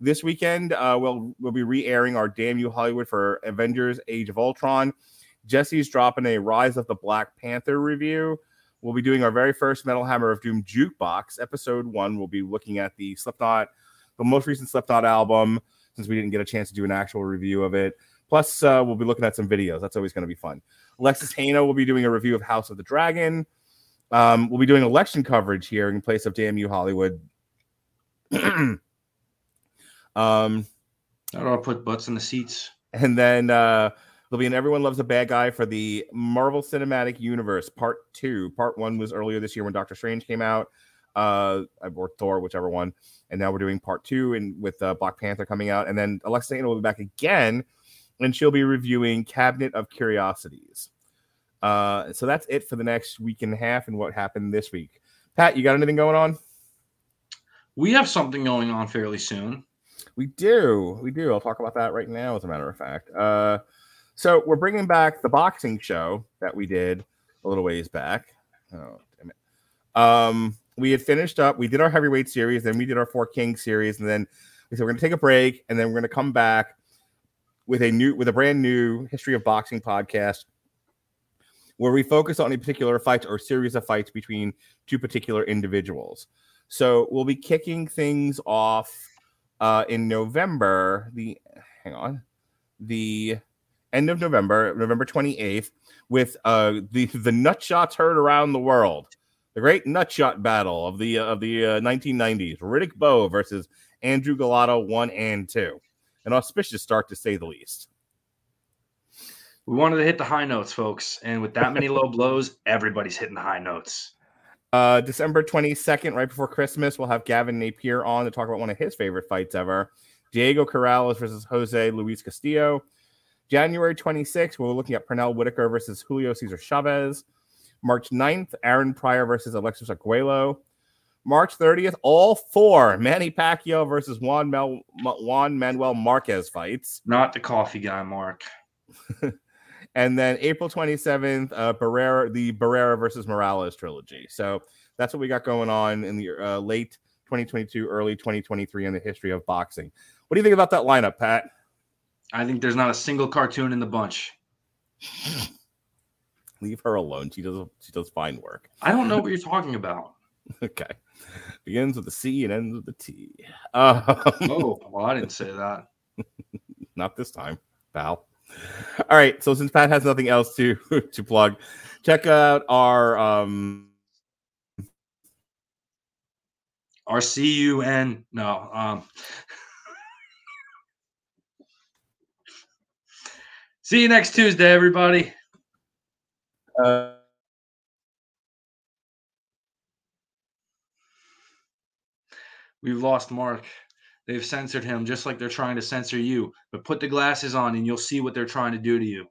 This weekend, uh, we'll, we'll be re airing our Damn You Hollywood for Avengers Age of Ultron. Jesse's dropping a Rise of the Black Panther review. We'll be doing our very first Metal Hammer of Doom jukebox. Episode one, we'll be looking at the Slipknot, the most recent Slipknot album, since we didn't get a chance to do an actual review of it. Plus, uh, we'll be looking at some videos. That's always going to be fun. Alexis Hano will be doing a review of House of the Dragon. Um, we'll be doing election coverage here in place of Damn You Hollywood. [CLEARS THROAT] um, I'll put butts in the seats. And then uh, there'll be an Everyone Loves a Bad Guy for the Marvel Cinematic Universe Part Two. Part One was earlier this year when Doctor Strange came out, uh, or Thor, whichever one. And now we're doing Part Two, and with uh, Black Panther coming out. And then Alexa Hano will be back again, and she'll be reviewing Cabinet of Curiosities. Uh, so that's it for the next week and a half and what happened this week. Pat, you got anything going on? We have something going on fairly soon. We do. We do. I'll talk about that right now, as a matter of fact. Uh, so we're bringing back the boxing show that we did a little ways back. Oh, damn it. Um, we had finished up. We did our heavyweight series, then we did our Four Kings series, and then we said we're going to take a break, and then we're going to come back with a new, with a brand new history of boxing podcast where we focus on a particular fight or series of fights between two particular individuals. So we'll be kicking things off uh, in November. The hang on, the end of November, November twenty eighth, with uh, the the nutshots heard around the world, the great nutshot battle of the uh, of the nineteen uh, nineties. Riddick Bowe versus Andrew Golota, one and two. An auspicious start to say the least. We wanted to hit the high notes, folks. And with that many low blows, everybody's hitting the high notes. Uh, December 22nd, right before Christmas, we'll have Gavin Napier on to talk about one of his favorite fights ever Diego Corrales versus Jose Luis Castillo. January 26th, we're looking at Pernell Whitaker versus Julio Cesar Chavez. March 9th, Aaron Pryor versus Alexis Arguello. March 30th, all four Manny Pacquiao versus Juan, Mel- Juan Manuel Marquez fights. Not the coffee guy, Mark. [LAUGHS] and then April 27th, uh, Barrera, the Barrera versus Morales trilogy. So that's what we got going on in the uh, late 2022, early 2023 in the history of boxing. What do you think about that lineup, Pat? I think there's not a single cartoon in the bunch. [LAUGHS] Leave her alone. She does she does fine work. I don't know what [LAUGHS] you're talking about. okay. Begins with the C and ends with the T. Um, oh, [LAUGHS] well, I didn't say that. [LAUGHS] not this time, pal. All right. So since Pat has nothing else to [LAUGHS] to plug, check out our um our CUN. No. Um, see you next Tuesday, everybody. uh, We've lost Mark. They've censored him just like they're trying to censor you. But put the glasses on and you'll see what they're trying to do to you.